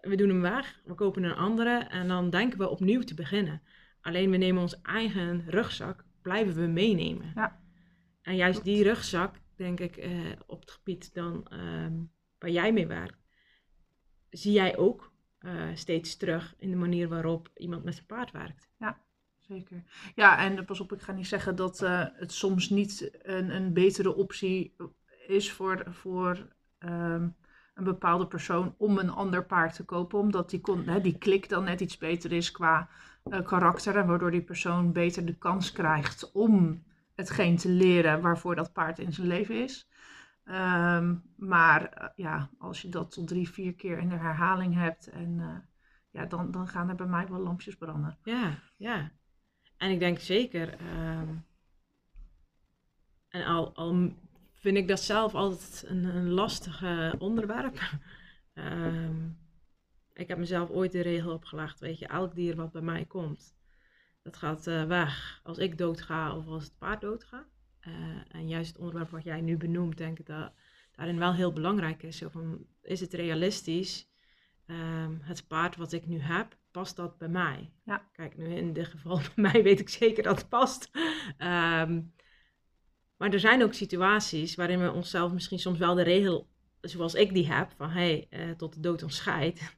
we doen hem weg, we kopen een andere en dan denken we opnieuw te beginnen. Alleen we nemen ons eigen rugzak, blijven we meenemen. Ja. En juist die rugzak, denk ik, eh, op het gebied dan ehm, waar jij mee werkt, zie jij ook eh, steeds terug in de manier waarop iemand met zijn paard werkt. Zeker. Ja, en pas op, ik ga niet zeggen dat eh, het soms niet een, een betere optie is voor, voor ehm, een bepaalde persoon om een ander paard te kopen. Omdat die, kon, hè, die klik dan net iets beter is qua karakter. En waardoor die persoon beter de kans krijgt om hetgeen te leren waarvoor dat paard in zijn leven is. Ehm, maar eh, ja, als je dat tot drie, vier keer in de herhaling hebt, en, eh, ja, dan, dan gaan er bij mij wel lampjes branden. Ja, ja. En ik denk zeker. ehm, en al, al vind ik dat zelf altijd een, een lastig onderwerp. Ehm, ik heb mezelf ooit de regel opgelegd, weet je, elk dier wat bij mij komt, dat gaat eh, weg als ik doodga of als het paard doodgaat. Eh, en juist het onderwerp wat jij nu benoemt, denk ik dat daarin wel heel belangrijk is. Zo van, is het realistisch? Ehm, het paard wat ik nu heb, past dat bij mij? Ja. Kijk, nu in dit geval bij mij weet ik zeker dat het past. Ehm, maar er zijn ook situaties waarin we onszelf misschien soms wel de regel, zoals ik die heb, van hé, hey, eh, tot de dood ons scheidt.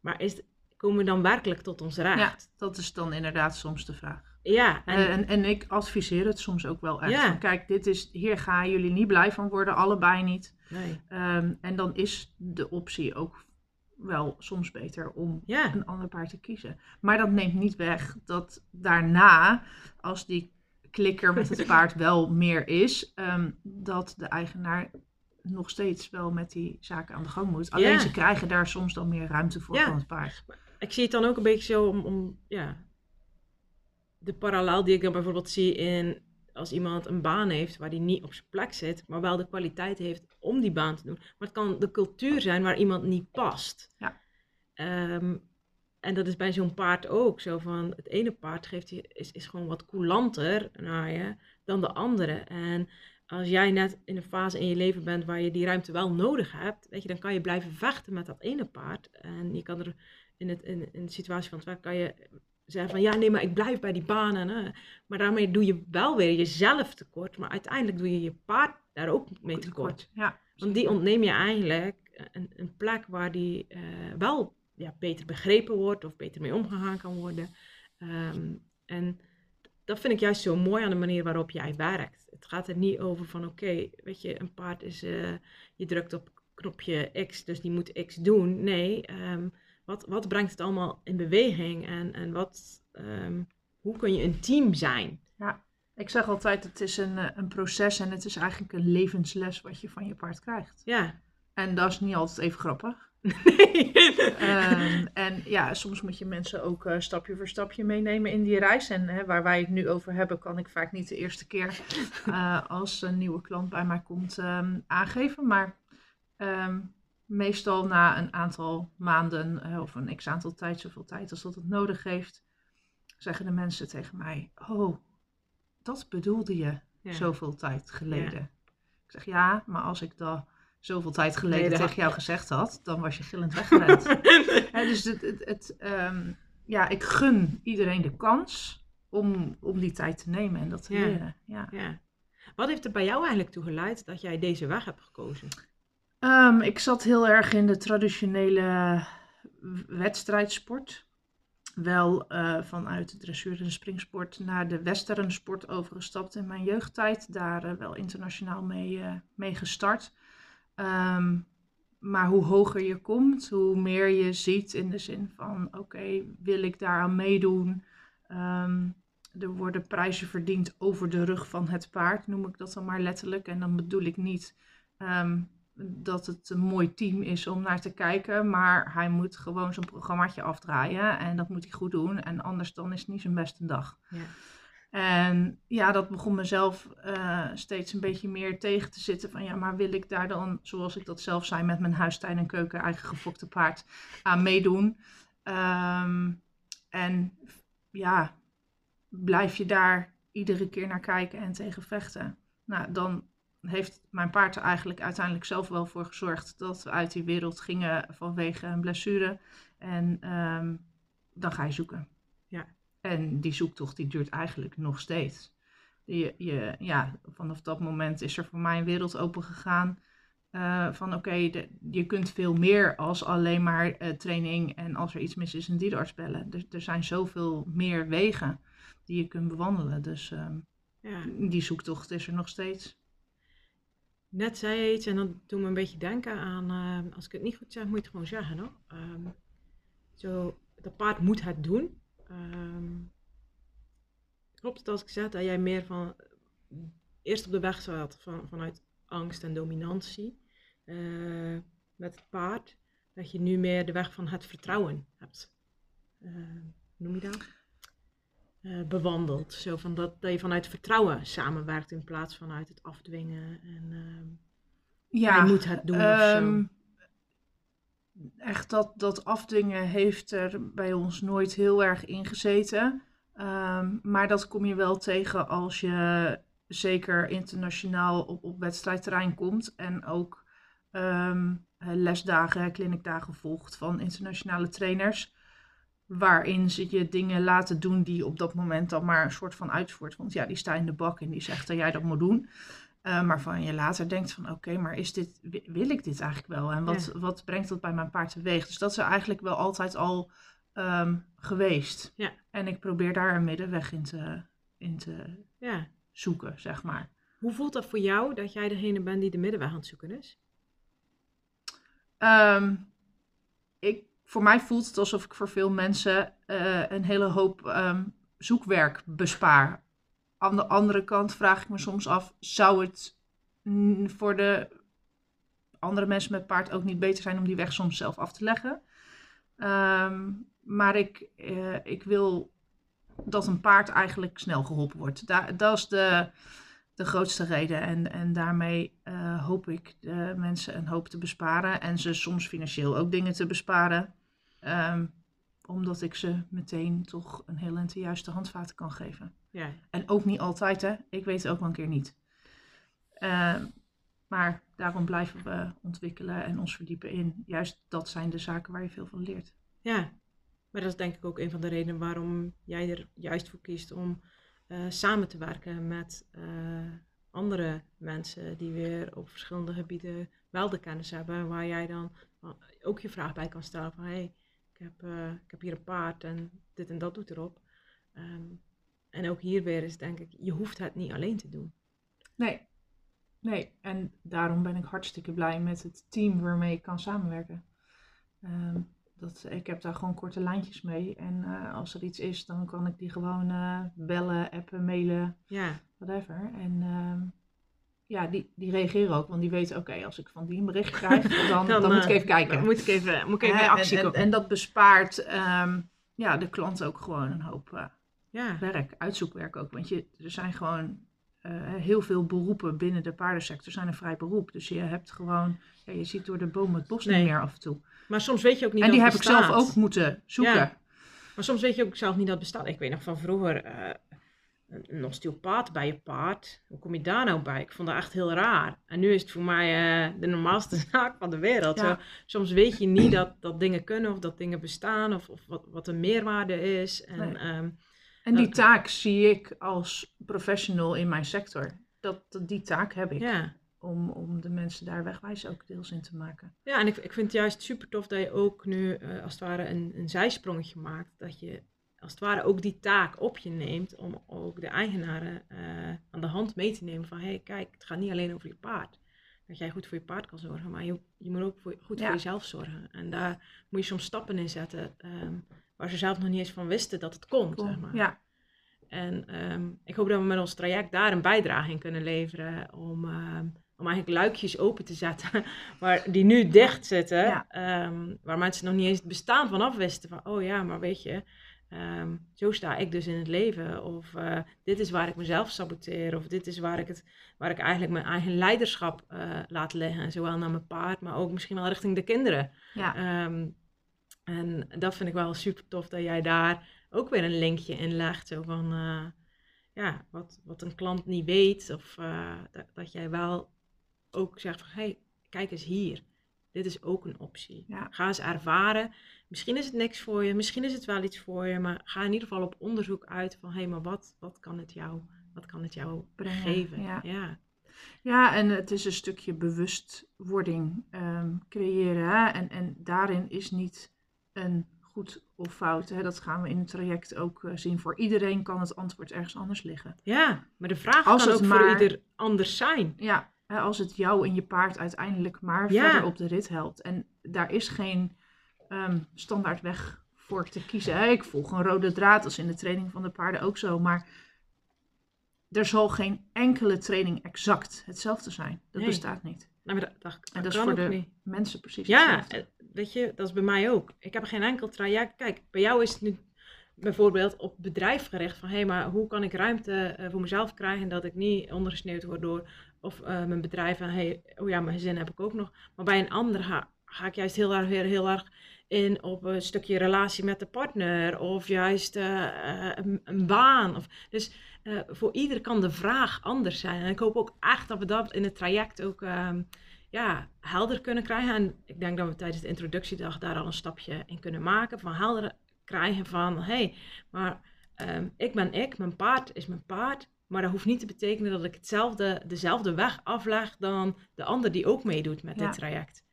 Maar is, komen we dan werkelijk tot ons recht? Ja, dat is dan inderdaad soms de vraag. Ja, en, En, en, en ik adviseer het soms ook wel echt. Ja. Van, kijk, dit is, hier gaan jullie niet blij van worden, allebei niet. nee. Ehm, en dan is de optie ook wel soms beter om Ja, een ander paard te kiezen. Maar dat neemt niet weg dat daarna, als die klikker met het paard wel meer is, ehm, dat de eigenaar nog steeds wel met die zaken aan de gang moet. Alleen Ja. ze krijgen daar soms dan meer ruimte voor Ja. van het paard. Ik zie het dan ook een beetje zo om, om ja, de parallel die ik dan bijvoorbeeld zie in als iemand een baan heeft waar die niet op zijn plek zit, maar wel de kwaliteit heeft om die baan te doen. Maar het kan de cultuur zijn waar iemand niet past. Ja. Ehm, en dat is bij zo'n paard ook zo van het ene paard geeft je, is, is gewoon wat coulanter naar je dan de andere. En als jij net in een fase in je leven bent waar je die ruimte wel nodig hebt, weet je, dan kan je blijven vechten met dat ene paard. En je kan er in, het, in, in de situatie van het werk kan je zeggen van ja, nee, maar ik blijf bij die banen. Hè. Maar daarmee doe je wel weer jezelf tekort, maar uiteindelijk doe je je paard daar ook mee tekort. Ja, Want die ontneem je eigenlijk een, een plek waar die eh, wel ja, beter begrepen wordt of beter mee omgegaan kan worden. Ehm, en dat vind ik juist zo mooi aan de manier waarop jij werkt. Het gaat er niet over van oké, weet je, een paard is, eh, je drukt op knopje X, dus die moet X doen. Nee, ehm, wat, wat brengt het allemaal in beweging en, en wat, ehm, hoe kun je een team zijn? Ik zeg altijd, het is een, eh, een proces en het is eigenlijk een levensles wat je van je paard krijgt. Ja. En dat is niet altijd even grappig. Nee. Ehm, en ja, soms moet je mensen ook eh, stapje voor stapje meenemen in die reis. En hè, waar wij het nu over hebben, kan ik vaak niet de eerste keer eh, als een nieuwe klant bij mij komt ehm, aangeven. Maar meestal na een aantal maanden eh, of een x aantal tijd, zoveel tijd als dat het nodig heeft, zeggen de mensen tegen mij: Oh, dat bedoelde je Ja. zoveel tijd geleden. Ik zeg ja, maar als ik dat zoveel tijd geleden Nee, dat- tegen jou gezegd had, dan was je gillend weggerend. Hè, dus het, het, het, ehm, ja, ik gun iedereen de kans om, om die tijd te nemen en dat te Ja. leren. Ja. Ja. Wat heeft er bij jou eigenlijk toe geleid dat jij deze weg hebt gekozen? Ehm, ik zat heel erg in de traditionele wedstrijdsport. Wel eh, vanuit de dressuur en springsport naar de western sport overgestapt in mijn jeugdtijd. Daar eh, wel internationaal mee, eh, mee gestart. Ehm, maar hoe hoger je komt, hoe meer je ziet in de zin van: oké, wil ik daaraan meedoen? Ehm, er worden prijzen verdiend over de rug van het paard, noem ik dat dan maar letterlijk. En dan bedoel ik niet dat het een mooi team is om naar te kijken, maar hij moet gewoon zijn programmaatje afdraaien en dat moet hij goed doen. En anders dan is het niet zijn beste dag. Ja. En ja, dat begon mezelf eh, steeds een beetje meer tegen te zitten. Van ja, maar wil ik daar dan, zoals ik dat zelf zei, met mijn huistuin en keuken eigen gefokte paard aan meedoen? Ehm, en ja, blijf je daar iedere keer naar kijken en tegen vechten? Nou, dan heeft mijn paard er eigenlijk uiteindelijk zelf wel voor gezorgd dat we uit die wereld gingen vanwege een blessure. En ehm, dan ga je zoeken. En die zoektocht die duurt eigenlijk nog steeds. Je, je, ja, vanaf dat moment is er voor mij een wereld open gegaan. Uh, van oké, je kunt veel meer als alleen maar uh, training en als er iets mis is een dierenarts bellen. Er, er zijn zoveel meer wegen die je kunt bewandelen. Dus uh, ja. die zoektocht is er nog steeds. Net zei je iets en dan doe me een beetje denken aan, ehm, als ik het niet goed zeg, moet je het gewoon zeggen. No? Um, zo, dat paard moet het doen. Um, klopt het als ik zeg dat jij meer van eerst op de weg zat van, vanuit angst en dominantie uh, met het paard, dat je nu meer de weg van het vertrouwen hebt. Noem je dat? Uh, bewandeld. Zo van dat, dat je vanuit vertrouwen samenwerkt in plaats van uit het afdwingen en ja, je moet het doen um, of zo. Ehm, echt dat, dat afdwingen heeft er bij ons nooit heel erg in gezeten. Um, maar dat kom je wel tegen als je zeker internationaal op, op wedstrijdterrein komt. En ook um, lesdagen, kliniekdagen volgt van internationale trainers. Waarin ze je dingen laten doen die op dat moment dan maar een soort van uitvoert. Want ja, die staat in de bak en die zegt dat jij dat moet doen. Uh, maar van je later denkt van oké, maar is dit, wil ik dit eigenlijk wel? En wat, wat brengt dat bij mijn paard teweeg? Dus dat is eigenlijk wel altijd al um, geweest. Ja. En ik probeer daar een middenweg in te, in te ja. zoeken, zeg maar. Hoe voelt dat voor jou dat jij degene bent die de middenweg aan het zoeken is? Um, ik, voor mij voelt het alsof ik voor veel mensen uh, een hele hoop um, zoekwerk bespaar. Aan de andere kant vraag ik me soms af, zou het voor de andere mensen met paard ook niet beter zijn om die weg soms zelf af te leggen? Um, maar ik, uh, ik wil dat een paard eigenlijk snel geholpen wordt. Da dat is de, de grootste reden. En, en daarmee uh, hoop ik de mensen een hoop te besparen. En ze soms financieel ook dingen te besparen. Um, omdat ik ze meteen toch een heel de juiste handvaten kan geven. Ja. En ook niet altijd, hè. Ik weet het ook wel een keer niet. Uh, maar daarom blijven we ontwikkelen en ons verdiepen in. Juist dat zijn de zaken waar je veel van leert. Ja, maar dat is denk ik ook een van de redenen waarom jij er juist voor kiest om uh, samen te werken met uh, andere mensen die weer op verschillende gebieden wel de kennis hebben. Waar jij dan ook je vraag bij kan stellen van hé, hey, heb, uh, ik heb hier een paard en dit en dat doet erop. Um, en ook hier weer is denk ik, je hoeft het niet alleen te doen. Nee, nee. En daarom ben ik hartstikke blij met het team waarmee ik kan samenwerken. Um, dat, ik heb daar gewoon korte lijntjes mee. En uh, als er iets is, dan kan ik die gewoon uh, bellen, appen, mailen, ja. whatever. En uh, ja, die, die reageren ook, want die weten, oké, als ik van die een bericht krijg, dan, dan, dan moet ik even kijken. Dan moet ik even, moet ik even actie en, en, en, dat bespaart um, ja, de klant ook gewoon een hoop ja. werk, uitzoekwerk ook. Want je, er zijn gewoon heel veel beroepen binnen de paardensector zijn een vrij beroep. Dus je hebt gewoon, ja, je ziet door de bomen het bos niet meer af en toe. Maar soms weet je ook niet en dat En die heb ik zelf ook moeten zoeken. Ja. Maar soms weet je ook zelf niet dat bestaat. Ik weet nog van vroeger, een osteopaat bij je paard. Hoe kom je daar nou bij? Ik vond dat echt heel raar. En nu is het voor mij uh, de normaalste zaak van de wereld. Zo, soms weet je niet dat, dat dingen kunnen of dat dingen bestaan of, of wat, wat de meerwaarde is. En, nee. um, en die taak zie ik als professional in mijn sector. Dat, dat die taak heb ik. Ja om, om de mensen daar wegwijs ook deels in te maken. Ja, en ik, ik vind het juist super tof dat je ook nu uh, als het ware een, een zijsprongetje maakt. Dat je als het ware ook die taak op je neemt om ook de eigenaren uh, aan de hand mee te nemen van hé, hey, kijk, het gaat niet alleen over je paard. Dat jij goed voor je paard kan zorgen, maar je, je moet ook voor, goed ja. voor jezelf zorgen. En daar moet je soms stappen in zetten um, waar ze zelf nog niet eens van wisten dat het komt. Kom, zeg maar. Ja. En um, ik hoop dat we met ons traject daar een bijdrage in kunnen leveren om um, om eigenlijk luikjes open te zetten, maar die nu dicht zitten, ehm, waar mensen nog niet eens het bestaan van afwisten. Van, oh ja, maar weet je, ehm, zo sta ik dus in het leven. Of uh, dit is waar ik mezelf saboteer. Of dit is waar ik, het, waar ik eigenlijk mijn eigen leiderschap uh, laat liggen. Zowel naar mijn paard, maar ook misschien wel richting de kinderen. Ja. Um, en dat vind ik wel super tof dat jij daar ook weer een linkje in legt. Zo van, uh, ja, wat, wat een klant niet weet. Of dat, dat jij wel ook zegt van, hé, hey, kijk eens hier. Dit is ook een optie. Ja. Ga eens ervaren. Misschien is het niks voor je, misschien is het wel iets voor je, maar ga in ieder geval op onderzoek uit van hé, hey, maar wat, wat kan het jou, wat kan het jou Brengen, geven? ja. ja. Ja, en het is een stukje bewustwording ehm, creëren. Hè? En, en daarin is niet een goed of fout. Hè? Dat gaan we in het traject ook eh, zien. Voor iedereen kan het antwoord ergens anders liggen. Ja, maar de vraag Als kan het ook voor maar- ieder anders zijn. Ja, hè, als het jou en je paard uiteindelijk maar Ja. verder op de rit helpt. En daar is geen ehm, standaard weg voor te kiezen. Hè? Ik volg een rode draad, dat is in de training van de paarden ook zo. Maar er zal geen enkele training exact hetzelfde zijn. Dat Nee. bestaat niet. Nou, dat, dat, En dat is voor de niet. mensen precies Ja, hetzelfde. eh, weet je, dat is bij mij ook. Ik heb geen enkel traject. Kijk, bij jou is het nu bijvoorbeeld op bedrijf gericht van hé, hey, maar hoe kan ik ruimte eh, voor mezelf krijgen dat ik niet ondergesneeuwd word door of eh, mijn bedrijf en hey, oh ja, mijn gezin heb ik ook nog. Maar bij een ander ga, ik juist heel erg weer heel erg in op een stukje relatie met de partner of juist eh, eh, een, baan. Of, dus voor ieder kan de vraag anders zijn. En ik hoop ook echt dat we dat in het traject ook ehm, ja, helder kunnen krijgen. En ik denk dat we tijdens de introductiedag daar al een stapje in kunnen maken. Van helder krijgen van, hé, hey, maar ehm, ik ben ik, mijn paard is mijn paard. Maar dat hoeft niet te betekenen dat ik hetzelfde, dezelfde weg afleg dan de ander die ook meedoet met Ja. dit traject.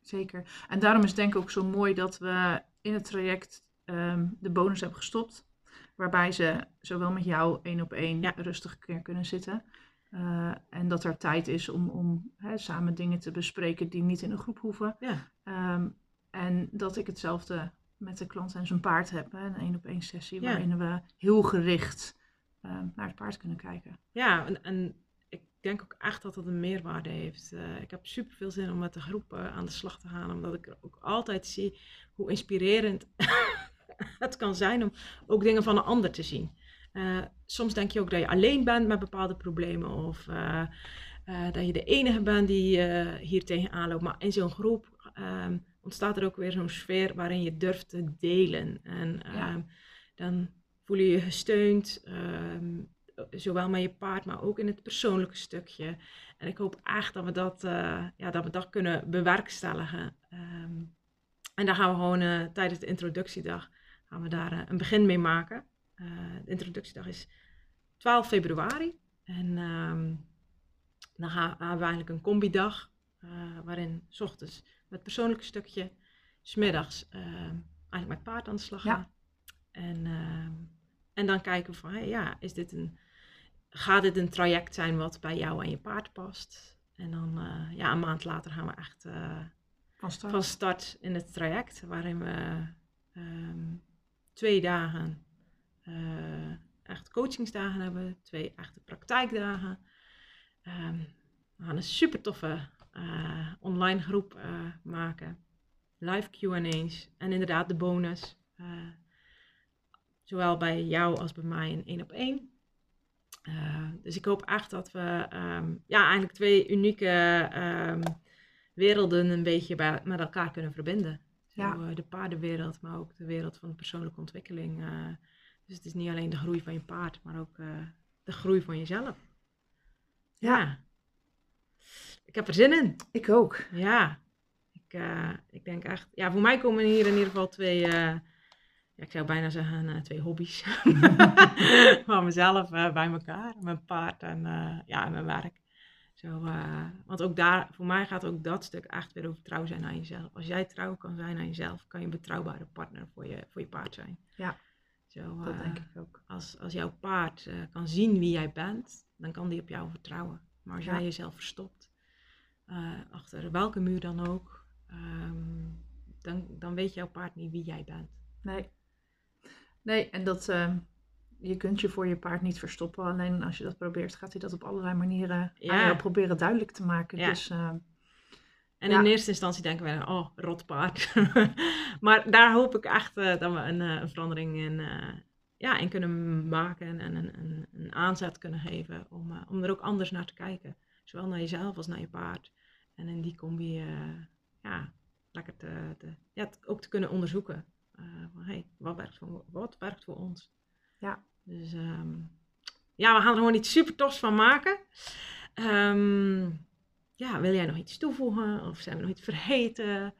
Zeker. En daarom is het denk ik ook zo mooi dat we in het traject ehm, de bonus hebben gestopt. Waarbij ze zowel met jou één op één Ja. rustig keer kunnen zitten. Eh, en dat er tijd is om, om hè, samen dingen te bespreken die niet in een groep hoeven. Ja, Ehm, en dat ik hetzelfde met de klant en zijn paard heb. Hè, een één op één sessie waarin we heel gericht naar het paard kunnen kijken. ja en, en ik denk ook echt dat dat een meerwaarde heeft. Eh, ik heb super veel zin om met de groep eh, aan de slag te gaan, omdat ik ook altijd zie hoe inspirerend het kan zijn om ook dingen van een ander te zien. Eh, soms denk je ook dat je alleen bent met bepaalde problemen of eh, dat je de enige bent die hier tegenaan loopt. Maar in zo'n groep ehm, ontstaat er ook weer zo'n sfeer waarin je durft te delen. En Ja. ehm, dan voel je je gesteund, ehm, zowel met je paard, maar ook in het persoonlijke stukje. En ik hoop echt dat we dat, eh, ja, dat, we dat kunnen bewerkstelligen. Ehm, en daar gaan we gewoon eh, tijdens de introductiedag gaan we daar eh, een begin mee maken. De introductiedag is 12 februari. En ehm, dan gaan, we eigenlijk een combidag. waarin s ochtends met persoonlijke stukje, smiddags eigenlijk met paard aan de slag Ja. gaan. En, en dan kijken we van, hey, ja, is dit een, gaat dit een traject zijn wat bij jou en je paard past? En dan eh, ja, een maand later gaan we echt eh, Van start. van start in het traject, waarin we ehm, twee dagen eh, echt coachingsdagen hebben, twee echte praktijkdagen. Ehm, we gaan een super toffe online groep maken, live Q&A's en inderdaad de bonus. Zowel bij jou als bij mij een één op één. Eh, dus ik hoop echt dat we ehm, ja, eigenlijk twee unieke ehm, werelden een beetje bij, met elkaar kunnen verbinden. Zo, Ja. eh, de paardenwereld, maar ook de wereld van de persoonlijke ontwikkeling. eh. dus het is niet alleen de groei van je paard, maar ook de groei van jezelf. Ja. Ja. Ik heb er zin in. Ik ook. Ja. Ik, ik denk echt... Ja, voor mij komen hier in ieder geval twee... ja, ik zou bijna zeggen eh, twee hobby's. van mezelf eh, bij elkaar. Mijn paard en, eh, ja, en mijn werk. Zo, want ook daar, voor mij gaat ook dat stuk echt weer over trouw zijn aan jezelf. Als jij trouw kan zijn aan jezelf, kan je een betrouwbare partner voor je, voor je paard zijn. Ja, Zo, Dat denk ik ook. als, als jouw paard kan zien wie jij bent, dan kan die op jou vertrouwen. Maar als Ja. jij jezelf verstopt, achter welke muur dan ook, ehm, dan, dan weet jouw paard niet wie jij bent. Nee. Nee, en dat, ehm, je kunt je voor je paard niet verstoppen. Alleen als je dat probeert, gaat hij dat op allerlei manieren Ja. proberen duidelijk te maken. Ja. Dus ehm, En Ja. in eerste instantie denken wij, oh, rot paard. maar daar hoop ik echt eh, dat we een, eh, een verandering in, eh, ja, in kunnen maken en een, een, een aanzet kunnen geven om, om er ook anders naar te kijken. Zowel naar jezelf als naar je paard. En in die combi, ja, lekker te, te, ja, ook te kunnen onderzoeken. Hey, wat, werkt voor, wat werkt voor ons? Ja. Dus ehm, ja, we gaan er gewoon iets super tofs van maken. Ehm, ja, wil jij nog iets toevoegen? Of zijn we nog iets vergeten?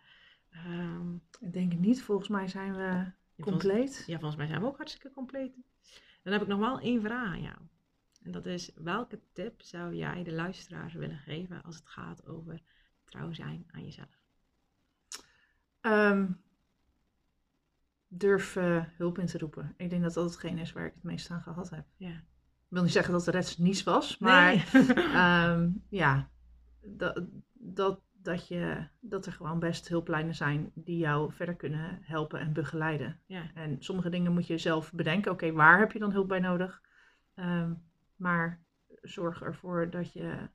Ehm, Ik denk het niet. Volgens mij zijn we compleet. Ja, volgens mij zijn we ook hartstikke compleet. Dan heb ik nog wel één vraag aan jou. En dat is, welke tip zou jij de luisteraars willen geven als het gaat over trouw zijn aan jezelf? Durf hulp in te roepen. Ik denk dat dat hetgeen is waar ik het meest aan gehad heb. Ja. Ik wil niet zeggen dat de rest niets was, maar Nee. ehm, ja, dat, dat, dat, je, dat er gewoon best hulplijnen zijn die jou verder kunnen helpen en begeleiden. ja, En sommige dingen moet je zelf bedenken. Oké, waar heb je dan hulp bij nodig? Ehm, maar zorg ervoor dat je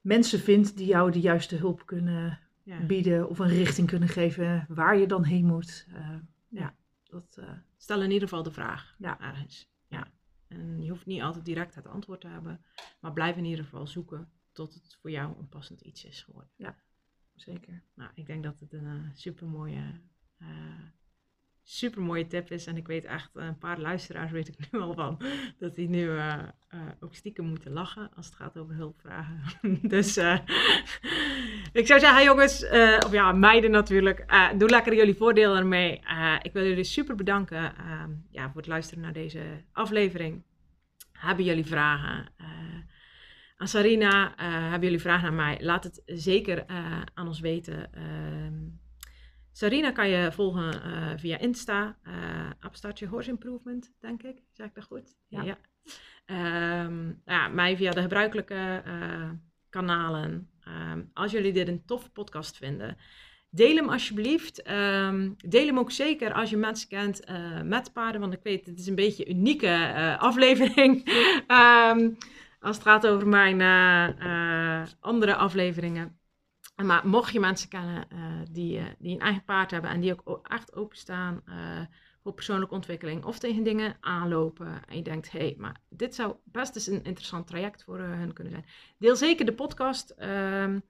mensen vindt die jou de juiste hulp kunnen ja. bieden of een richting kunnen geven waar je dan heen moet. Eh, ja, dat, eh, Stel in ieder geval de vraag Ja. ergens. Ja. En je hoeft niet altijd direct het antwoord te hebben, maar blijf in ieder geval zoeken tot het voor jou een passend iets is geworden. zeker. Nou, ik denk dat het een uh, super mooie, super mooie tip is. En ik weet echt, een paar luisteraars weet ik nu al van, dat die nu uh, uh, ook stiekem moeten lachen als het gaat over hulpvragen. dus uh, ik zou zeggen, jongens, of ja, meiden natuurlijk, doe lekker jullie voordeel ermee. Ik wil jullie super bedanken uh, ja, voor het luisteren naar deze aflevering. Hebben jullie vragen? Aan Sarina, hebben jullie vragen naar mij? Laat het zeker aan ons weten. Sarina kan je volgen uh, via Insta, uh, Upstart Horse Improvement, denk ik. Zeg ik dat goed? Ja. ja. Um, ja mij via de gebruikelijke uh, kanalen. Um, als jullie dit een toffe podcast vinden, deel hem alsjeblieft. Um, deel hem ook zeker als je mensen kent uh, met paarden, want ik weet, het is een beetje een unieke aflevering. als het gaat over mijn andere afleveringen. Maar mocht je mensen kennen uh, die, uh, die een eigen paard hebben en die ook echt openstaan uh, voor persoonlijke ontwikkeling of tegen dingen aanlopen en je denkt, hé, hey, maar dit zou best eens een interessant traject voor hen kunnen zijn. Deel zeker de podcast. Um,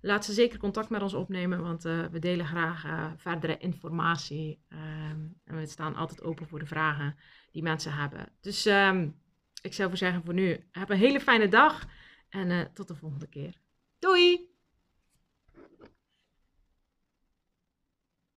laat ze zeker contact met ons opnemen, want we delen graag verdere informatie. Um, en we staan altijd open voor de vragen die mensen hebben. Dus um, ik zou voor zeggen voor nu, heb een hele fijne dag en tot de volgende keer. Doei!